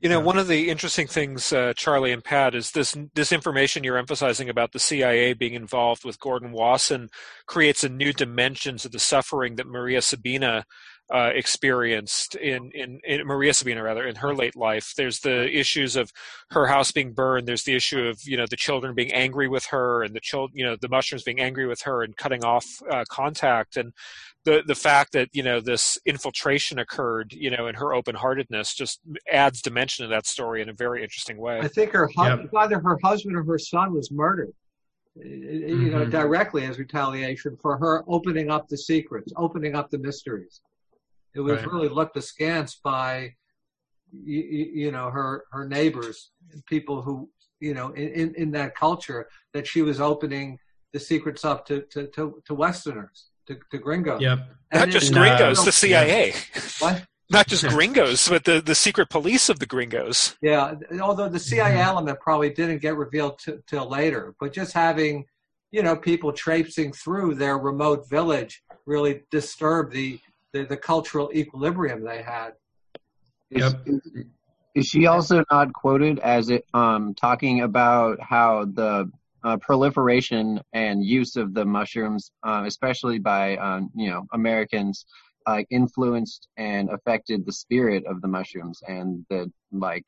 You know, one of the interesting things, uh, Charlie and Pat, is this this information you're emphasizing about the CIA being involved with Gordon Wasson creates a new dimension to the suffering that Maria Sabina uh, experienced in, in in Maria Sabina rather in her late life. There's the issues of her house being burned. There's the issue of you know the children being angry with her and the child you know the mushrooms being angry with her and cutting off uh, contact and the the fact that you know this infiltration occurred you know in her open heartedness just adds dimension to that story in a very interesting way. I think her hu- Yep. either her husband or her son was murdered. uh, You know, Mhm. directly as retaliation for her opening up the secrets, opening up the mysteries. It was Right. really looked askance by, you, you know, her her neighbors, people who, you know, in, in, in that culture that she was opening the secrets up to to to, to Westerners, to, to gringos. Yep. Not just gringos, uh, the CIA. What? Not just gringos, but the, the secret police of the gringos. Yeah, although the CIA Mhm. element probably didn't get revealed t- till later, but just having, you know, people traipsing through their remote village really disturbed the the, the cultural equilibrium they had. Yep. Is she also not quoted as it um, talking about how the uh, proliferation and use of the mushrooms, uh, especially by um, you know Americans, uh, influenced and affected the spirit of the mushrooms and the like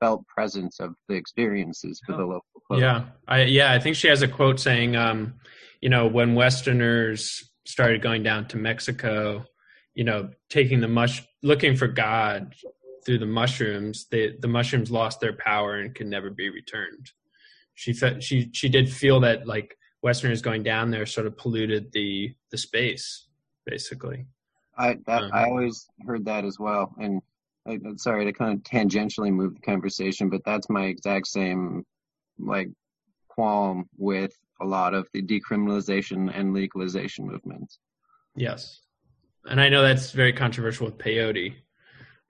felt presence of the experiences for the local. Folk. Yeah, I yeah I think she has a quote saying, um, you know, when Westerners started going down to Mexico, you know, taking the mush, looking for God through the mushrooms, they, the mushrooms lost their power and can never be returned. She felt she she did feel that like Westerners going down there sort of polluted the the space, basically. I that, Um, I always heard that as well, and I, I'm sorry to kind of tangentially move the conversation, but that's my exact same like qualm with a lot of the decriminalization and legalization movements. Yes, and I know that's very controversial with peyote,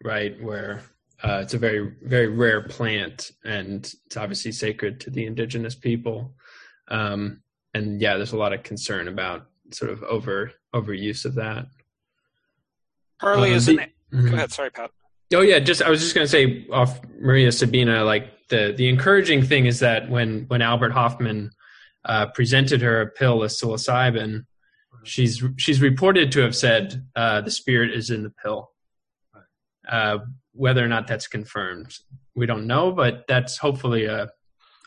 right? Where uh, it's a very very rare plant, and it's obviously sacred to the indigenous people. Um, and yeah, there's a lot of concern about sort of over overuse of that. Charlie Uh, is the- an. Go ahead. Sorry, Pat. Oh yeah, just I was just going to say off Maria Sabina, like the the encouraging thing is that when when Albert Hofmann uh, presented her a pill of psilocybin, she's she's reported to have said uh, the spirit is in the pill. Uh, whether or not that's confirmed, we don't know, but that's hopefully a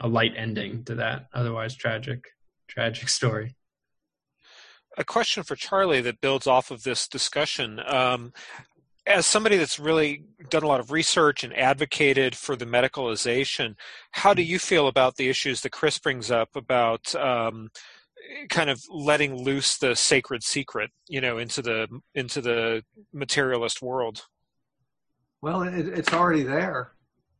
a light ending to that otherwise tragic tragic story. a question for Charlie that builds off of this discussion. Um, as somebody that's really done a lot of research and advocated for the medicalization, how do you feel about the issues that Chris brings up about um, kind of letting loose the sacred secret, you know, into the into the materialist world? Well, it, it's already there.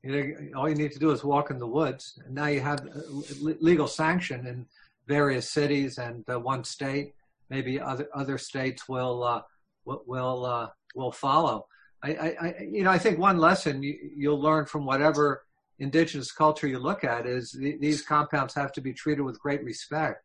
You know, all you need to do is walk in the woods. Now you have uh, legal sanction in various cities and uh, one state. Maybe other other states will uh, will will, uh, will follow. I, I, I, you know, I think one lesson you, you'll learn from whatever indigenous culture you look at is the, these compounds have to be treated with great respect.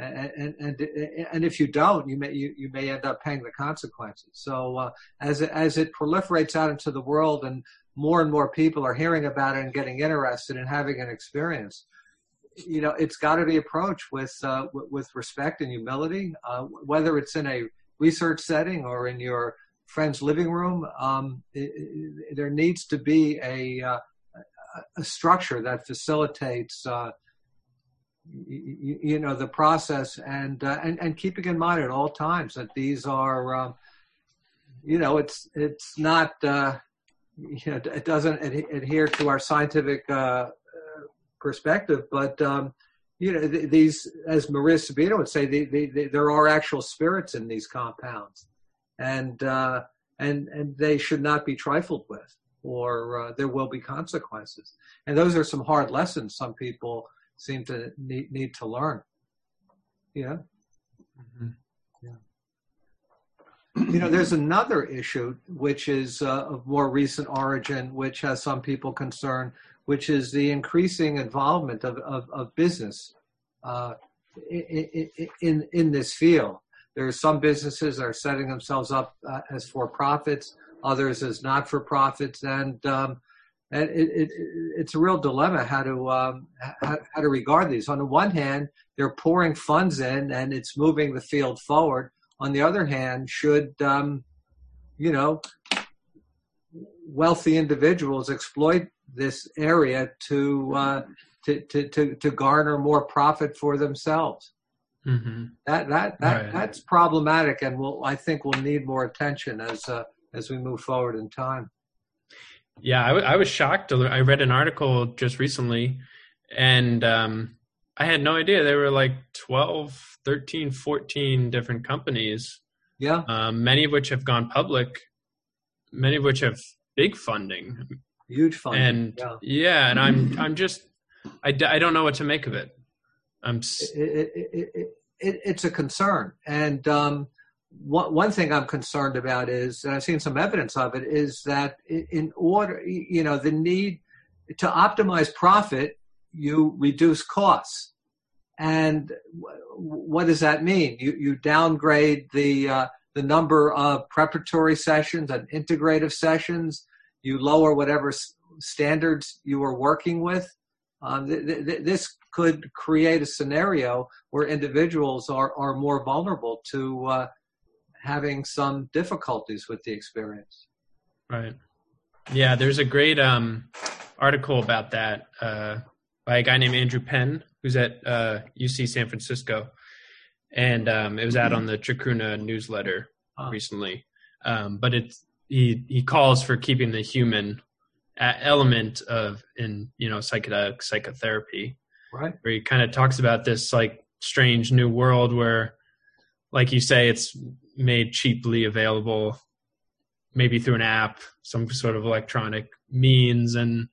And, and and and if you don't, you may you, you may end up paying the consequences. So uh, as it, as it proliferates out into the world, and more and more people are hearing about it and getting interested in having an experience, you know, it's got to be approached with uh, w- with respect and humility. Uh, whether it's in a research setting or in your friend's living room, um, it, it, there needs to be a uh, a structure that facilitates. You, know the process and, uh, and and keeping in mind at all times that these are um, you know it's it's not uh, you know it doesn't ad- adhere to our scientific uh, uh, perspective but um, you know th- these as Maria Sabina would say the, the, the, there are actual spirits in these compounds. And uh, and and they should not be trifled with or uh, there will be consequences. And those are some hard lessons some people seem to need, need to learn. Yeah. Yeah. You know, there's another issue which is uh, of more recent origin, which has some people concerned, which is the increasing involvement of, of, of business uh, in, in, in this field. There are some businesses that are setting themselves up uh, as for profits, others as not for profits, and um, and it, it, it's a real dilemma how to um, how, how, to regard these. On the one hand, they're pouring funds in, and it's moving the field forward. On the other hand, should um, you know wealthy individuals exploit this area to, uh, to, to to to garner more profit for themselves? Mm-hmm. That that that Right. that's problematic, and will I think will need more attention as uh, as we move forward in time. Yeah, I, w- I was shocked. I read an article just recently, and um, I had no idea there were like 12, 13, 14 different companies, Yeah, um, many of which have gone public, many of which have big funding. huge funding. and yeah. yeah. and I'm I'm just I, d- I don't know what to make of it. I'm s- it, it, it, it, it's a concern. And um, one, thing I'm concerned about is, and I've seen some evidence of it, is that in order, you know, the need to optimize profit, you reduce costs. And what does that mean? You, you downgrade the, uh, the number of preparatory sessions and integrative sessions. You lower whatever standards you are working with. Um, th- th- this could create a scenario where individuals are, are more vulnerable to uh, having some difficulties with the experience. Right. Yeah, there's a great um, article about that uh, by a guy named Andrew Penn, who's at uh, UC San Francisco, and um, it was out on the Chacruna newsletter recently. Um, but it's he he calls for keeping the human element of in you know psychedelic psychotherapy, right? Where he kind of talks about this like strange new world where, like you say, it's made cheaply available, maybe through an app, some sort of electronic means, and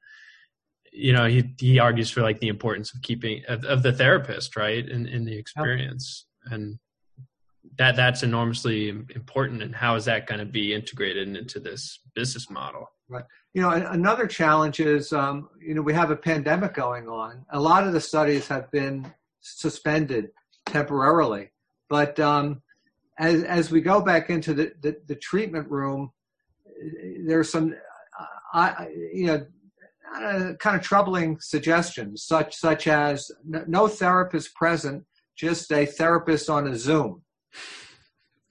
you know he he argues for like the importance of keeping of, of the therapist right in in the experience. And that that's enormously important. And how is that going to be integrated into this business model? Right. You know another challenge is um, you know we have a pandemic going on. A lot of the studies have been suspended temporarily. But um, as as we go back into the, the, the treatment room there's some uh, I, you know uh, kind of troubling suggestions such such as no therapist present just a therapist on a zoom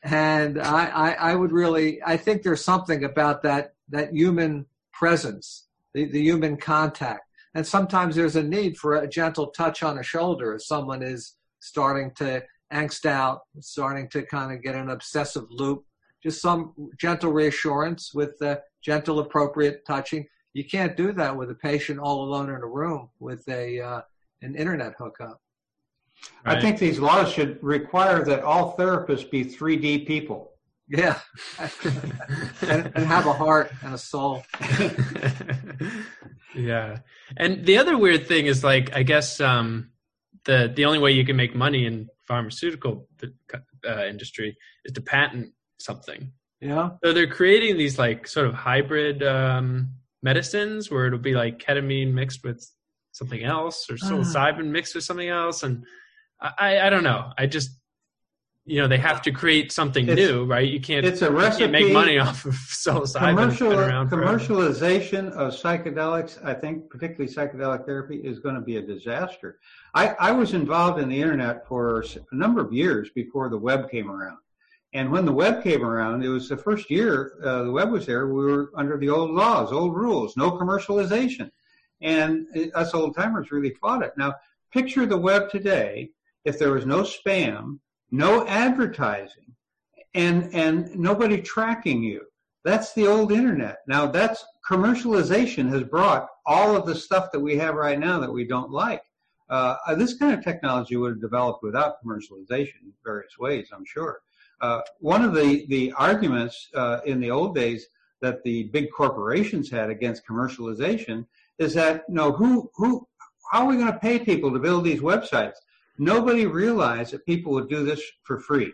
and I, I, I, would really I think there's something about that that human presence, the, the human contact. And sometimes there's a need for a gentle touch on a shoulder if someone is starting to angst out, starting to kind of get an obsessive loop. Just some gentle reassurance with the gentle, appropriate touching. You can't do that with a patient all alone in a room with a uh, an internet hookup. Right. I think these laws should require that all therapists be 3D people. Yeah, and, and, have a heart and a soul. yeah, and the other weird thing is like I guess um, the the only way you can make money in pharmaceutical uh, industry is to patent something. Yeah. So they're creating these like sort of hybrid um, medicines where it'll be like ketamine mixed with something else or psilocybin uh. mixed with something else, and I, I don't know. I just you know they have to create something it's, new, right? You can't. It's a recipe. You make money off of psilocybin. Commercial, commercialization of psychedelics, I think, particularly psychedelic therapy, is going to be a disaster. I, I was involved in the internet for a number of years before the web came around. And when the web came around, it was the first year uh, the web was there. We were under the old laws, old rules, no commercialization, and us old timers really fought it. Now, picture the web today if there was no spam, no advertising, and and nobody tracking you. That's the old internet. Now that's commercialization has brought all of the stuff that we have right now that we don't like. Uh, this kind of technology would have developed without commercialization in various ways, I'm sure. Uh, one of the, the arguments uh, in the old days that the big corporations had against commercialization is that, you know, who, who, how are we going to pay people to build these websites? Nobody realized that people would do this for free.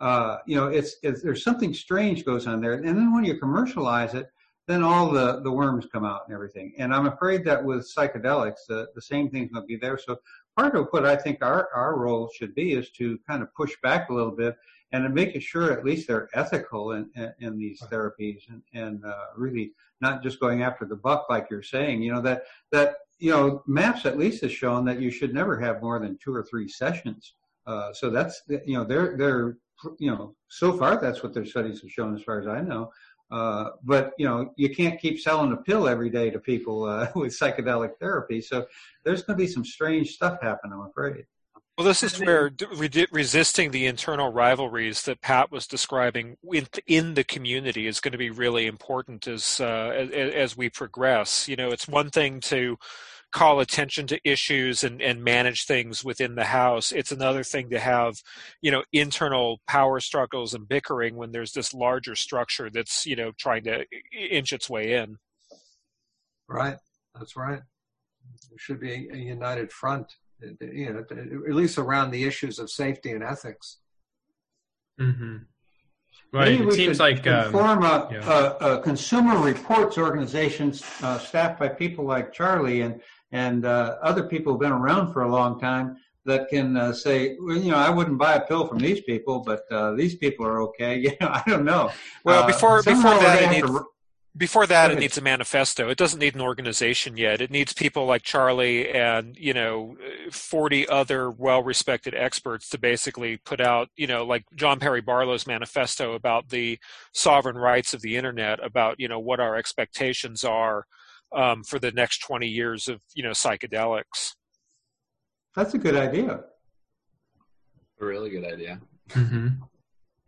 Uh, you know, it's, it's, there's something strange goes on there, and then when you commercialize it, then all the the worms come out and everything. And I'm afraid that with psychedelics, the the same thing's going to be there. So part of what I think our our role should be is to kind of push back a little bit and to make sure at least they're ethical in in, in these therapies and and uh, really not just going after the buck like you're saying. You know that that you know, MAPS at least has shown that you should never have more than two or three sessions. Uh, so that's, you know, they're, they're, you know, so far that's what their studies have shown as far as I know. Uh, but, you know, you can't keep selling a pill every day to people uh, with psychedelic therapy. So there's going to be some strange stuff happen, I'm afraid. Well, this is where resisting the internal rivalries that Pat was describing in the community is going to be really important as, uh, as as we progress. You know, it's one thing to call attention to issues and, and manage things within the house. It's another thing to have, you know, internal power struggles and bickering when there's this larger structure that's, you know, trying to inch its way in. Right. That's right. There should be a united front you know, at least around the issues of safety and ethics. Mm-hmm. Right. Maybe it seems like um, form a, yeah. a, a, consumer reports organization uh, staffed by people like Charlie and and uh, other people who've been around for a long time that can uh, say, well, you know, I wouldn't buy a pill from these people, but uh, these people are okay. You know, I don't know. Well, before uh, before that, it needs, before that, it needs a manifesto. It doesn't need an organization yet. It needs people like Charlie and you know, forty other well-respected experts to basically put out, you know, like John Perry Barlow's manifesto about the sovereign rights of the internet, about you know what our expectations are um, for the next twenty years of you know psychedelics. That's a good idea. A really good idea. Mm-hmm.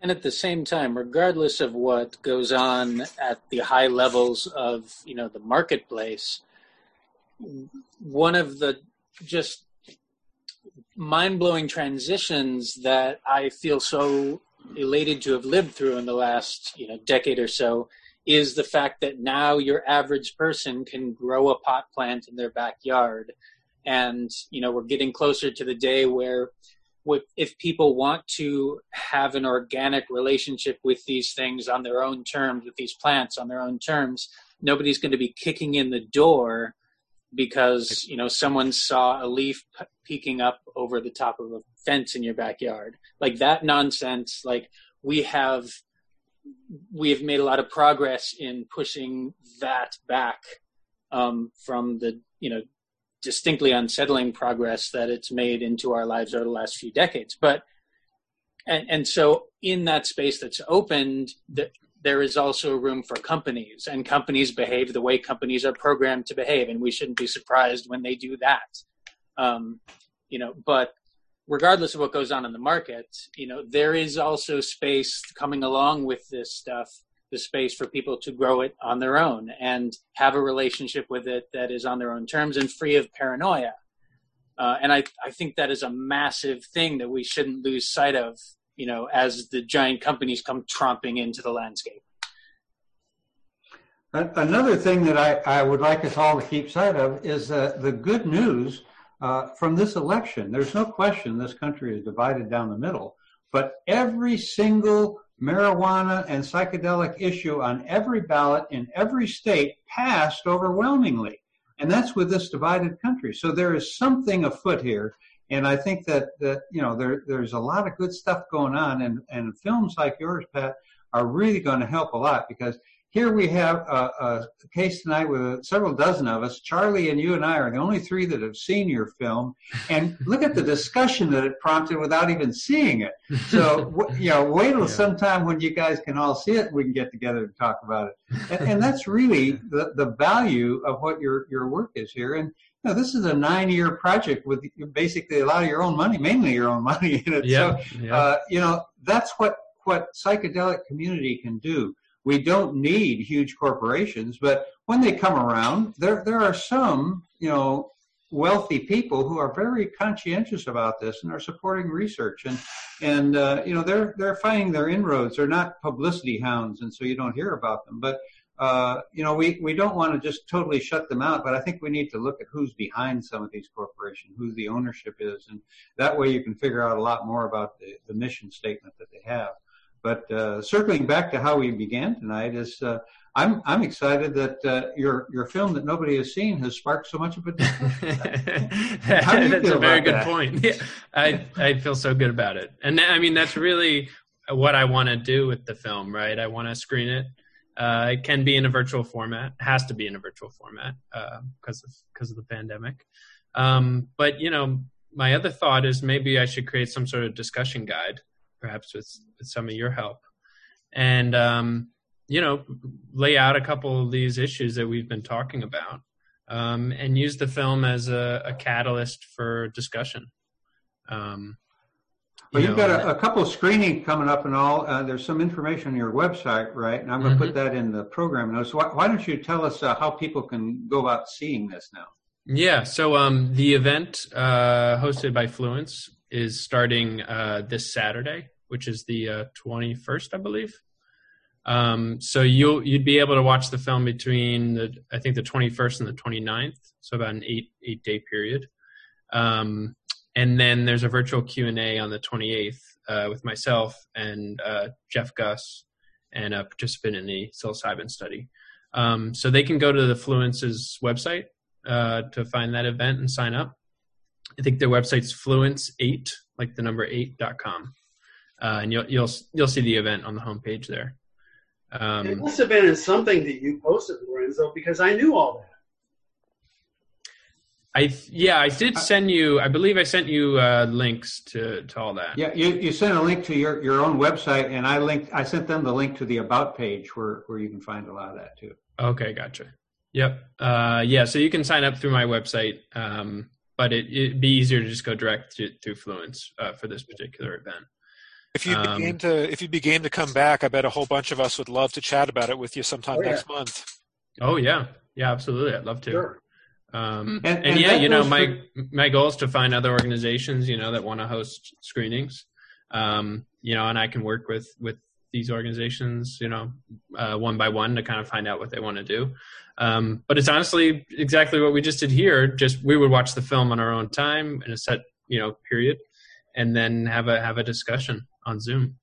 And at the same time, regardless of what goes on at the high levels of you know the marketplace, one of the just mind blowing transitions that I feel so elated to have lived through in the last you know decade or so is the fact that now your average person can grow a pot plant in their backyard. And you know we're getting closer to the day where if people want to have an organic relationship with these things on their own terms, with these plants on their own terms, nobody's going to be kicking in the door because you know someone saw a leaf peeking up over the top of a fence in your backyard. Like that nonsense. Like we have we have made a lot of progress in pushing that back um, from the you know distinctly unsettling progress that it's made into our lives over the last few decades. But and and so in that space that's opened, the, there is also room for companies, and companies behave the way companies are programmed to behave, and we shouldn't be surprised when they do that. Um, you know, but regardless of what goes on in the market, you know, there is also space coming along with this stuff the space for people to grow it on their own and have a relationship with it that is on their own terms and free of paranoia. Uh, and I, I think that is a massive thing that we shouldn't lose sight of, you know, as the giant companies come tromping into the landscape. Another thing that I, I would like us all to keep sight of is uh, the good news uh, from this election. There's no question this country is divided down the middle, but every single marijuana and psychedelic issue on every ballot in every state passed overwhelmingly. And that's with this divided country. So there is something afoot here. And I think that, that you know, there, there's a lot of good stuff going on. And, and films like yours, Pat, are really going to help a lot because here we have a, a case tonight with several dozen of us. Charlie and you and I are the only three that have seen your film. And look at the discussion that it prompted without even seeing it. So, you know, wait till yeah. sometime when you guys can all see it, we can get together and talk about it. And, and that's really the, the value of what your, your work is here. And, you know, this is a nine-year project with basically a lot of your own money, mainly your own money in it. Yeah, so, yeah. Uh, you know, that's what what psychedelic community can do we don't need huge corporations, but when they come around, there there are some, you know, wealthy people who are very conscientious about this and are supporting research and and uh, you know they're they're finding their inroads. They're not publicity hounds, and so you don't hear about them. But uh, you know we we don't want to just totally shut them out. But I think we need to look at who's behind some of these corporations, who the ownership is, and that way you can figure out a lot more about the the mission statement that they have. But uh, circling back to how we began tonight is uh, I'm I'm excited that uh, your your film that nobody has seen has sparked so much of a discussion. how do you that's feel a very good that? point. Yeah, I I feel so good about it, and I mean that's really what I want to do with the film. Right, I want to screen it. Uh, it can be in a virtual format. It has to be in a virtual format because uh, of because of the pandemic. Um, but you know, my other thought is maybe I should create some sort of discussion guide perhaps with, with some of your help, and um, you know, lay out a couple of these issues that we've been talking about, um, and use the film as a, a catalyst for discussion. Um, well, you've got a, a, couple of screenings coming up and all. Uh, there's some information on your website, right? And I'm going to mm-hmm. put that in the program notes. Why, why don't you tell us uh, how people can go about seeing this now? Yeah, so um, the event uh, hosted by Fluence is starting uh, this Saturday, which is the uh, 21st, I believe. Um, so you'll you'd be able to watch the film between the I think the 21st and the 29th, so about an eight eight day period. Um, and then there's a virtual Q and A on the 28th uh, with myself and uh, Jeff Guss and a participant in the psilocybin study. Um, so they can go to the Fluence's website uh, to find that event and sign up. I think their website's fluence8, like the number 8.com. Uh, and you'll, you'll, you'll see the event on the homepage there. Um, it must have been in something that you posted, Lorenzo, because I knew all that. I yeah, I did send you. I believe I sent you uh, links to to all that. Yeah, you, you sent a link to your, your own website, and I linked. I sent them the link to the about page where where you can find a lot of that too. Okay, gotcha. Yep. Uh, yeah, so you can sign up through my website, um, but it, it'd be easier to just go direct to, through Fluence uh, for this particular event. If you'd Um, be game to if you'd be game to come back, I bet a whole bunch of us would love to chat about it with you sometime Oh, yeah. next month. Oh yeah, yeah, absolutely. I'd love to. Sure. Um, And- and, and yeah, you know, goes my my goal is to find other organizations, you know, that want to host screenings. Um, you know, and I can work with with these organizations, you know, uh, one by one to kind of find out what they want to do. Um, but it's honestly exactly what we just did here. Just we would watch the film on our own time in a set, you know, period, and then have a have a discussion on Zoom.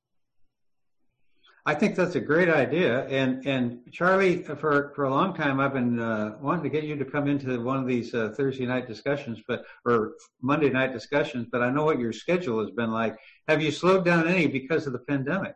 I think that's a great idea. And and Charlie, for for a long time, I've been uh, wanting to get you to come into one of these uh, Thursday night discussions, but or Monday night discussions. But I know what your schedule has been like. Have you slowed down any because of the pandemic?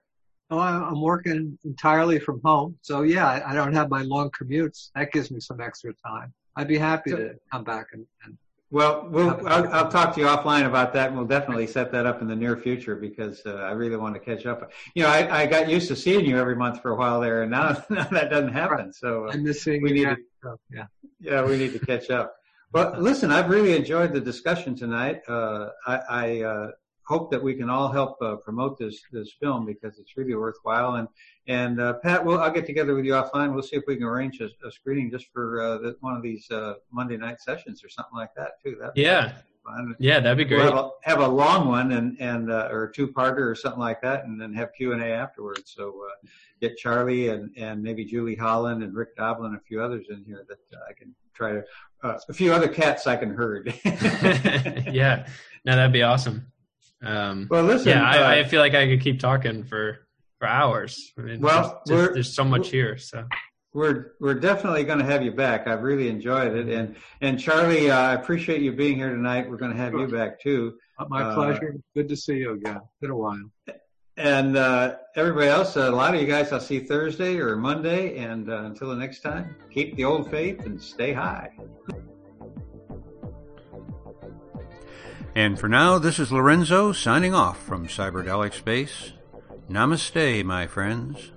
Oh, I- I'm working entirely from home, so yeah, I- I don't have my long commutes. That gives me some extra time. I'd be happy to come back and, and Well, we'll I'll, I'll talk to you offline about that, and we'll definitely set that up in the near future because uh, I really want to catch up. You know, I, I got used to seeing you every month for a while there, and now, now that doesn't happen. So uh, I'm missing. we need yeah, to yeah. Yeah, we need to catch up. Well, listen, I've really enjoyed the discussion tonight. Uh, I, I uh, hope that we can all help uh, promote this this film because it's really worthwhile. And and uh, Pat, we'll I'll get together with you offline. We'll see if we can arrange a, a screening just for uh, the, one of these uh, Monday night sessions or something like that too. That Yeah, fun. yeah, that'd be great. We'll have, a, have a long one and and uh, or a two parter or something like that, and then have Q and A afterwards. So uh, get Charlie and and maybe Julie Holland and Rick Doblin and a few others in here that I can try to uh, a few other cats I can herd. yeah, no, that'd be awesome. Um, Well, listen. yeah, uh, I, I feel like I could keep talking for for hours. I mean, Well, there's, we're- just, there's so much here. So we're we're definitely going to have you back. I've really enjoyed it, and and Charlie, uh, I appreciate you being here tonight. We're going to have you back too. My Uh, pleasure. Good to see you again. Been a while. And uh, everybody else, a lot of you guys, I'll see Thursday or Monday. And uh, until the next time, keep the old faith and stay high. And for now, this is Lorenzo signing off from Cyberdelic Space. Namaste, my friends.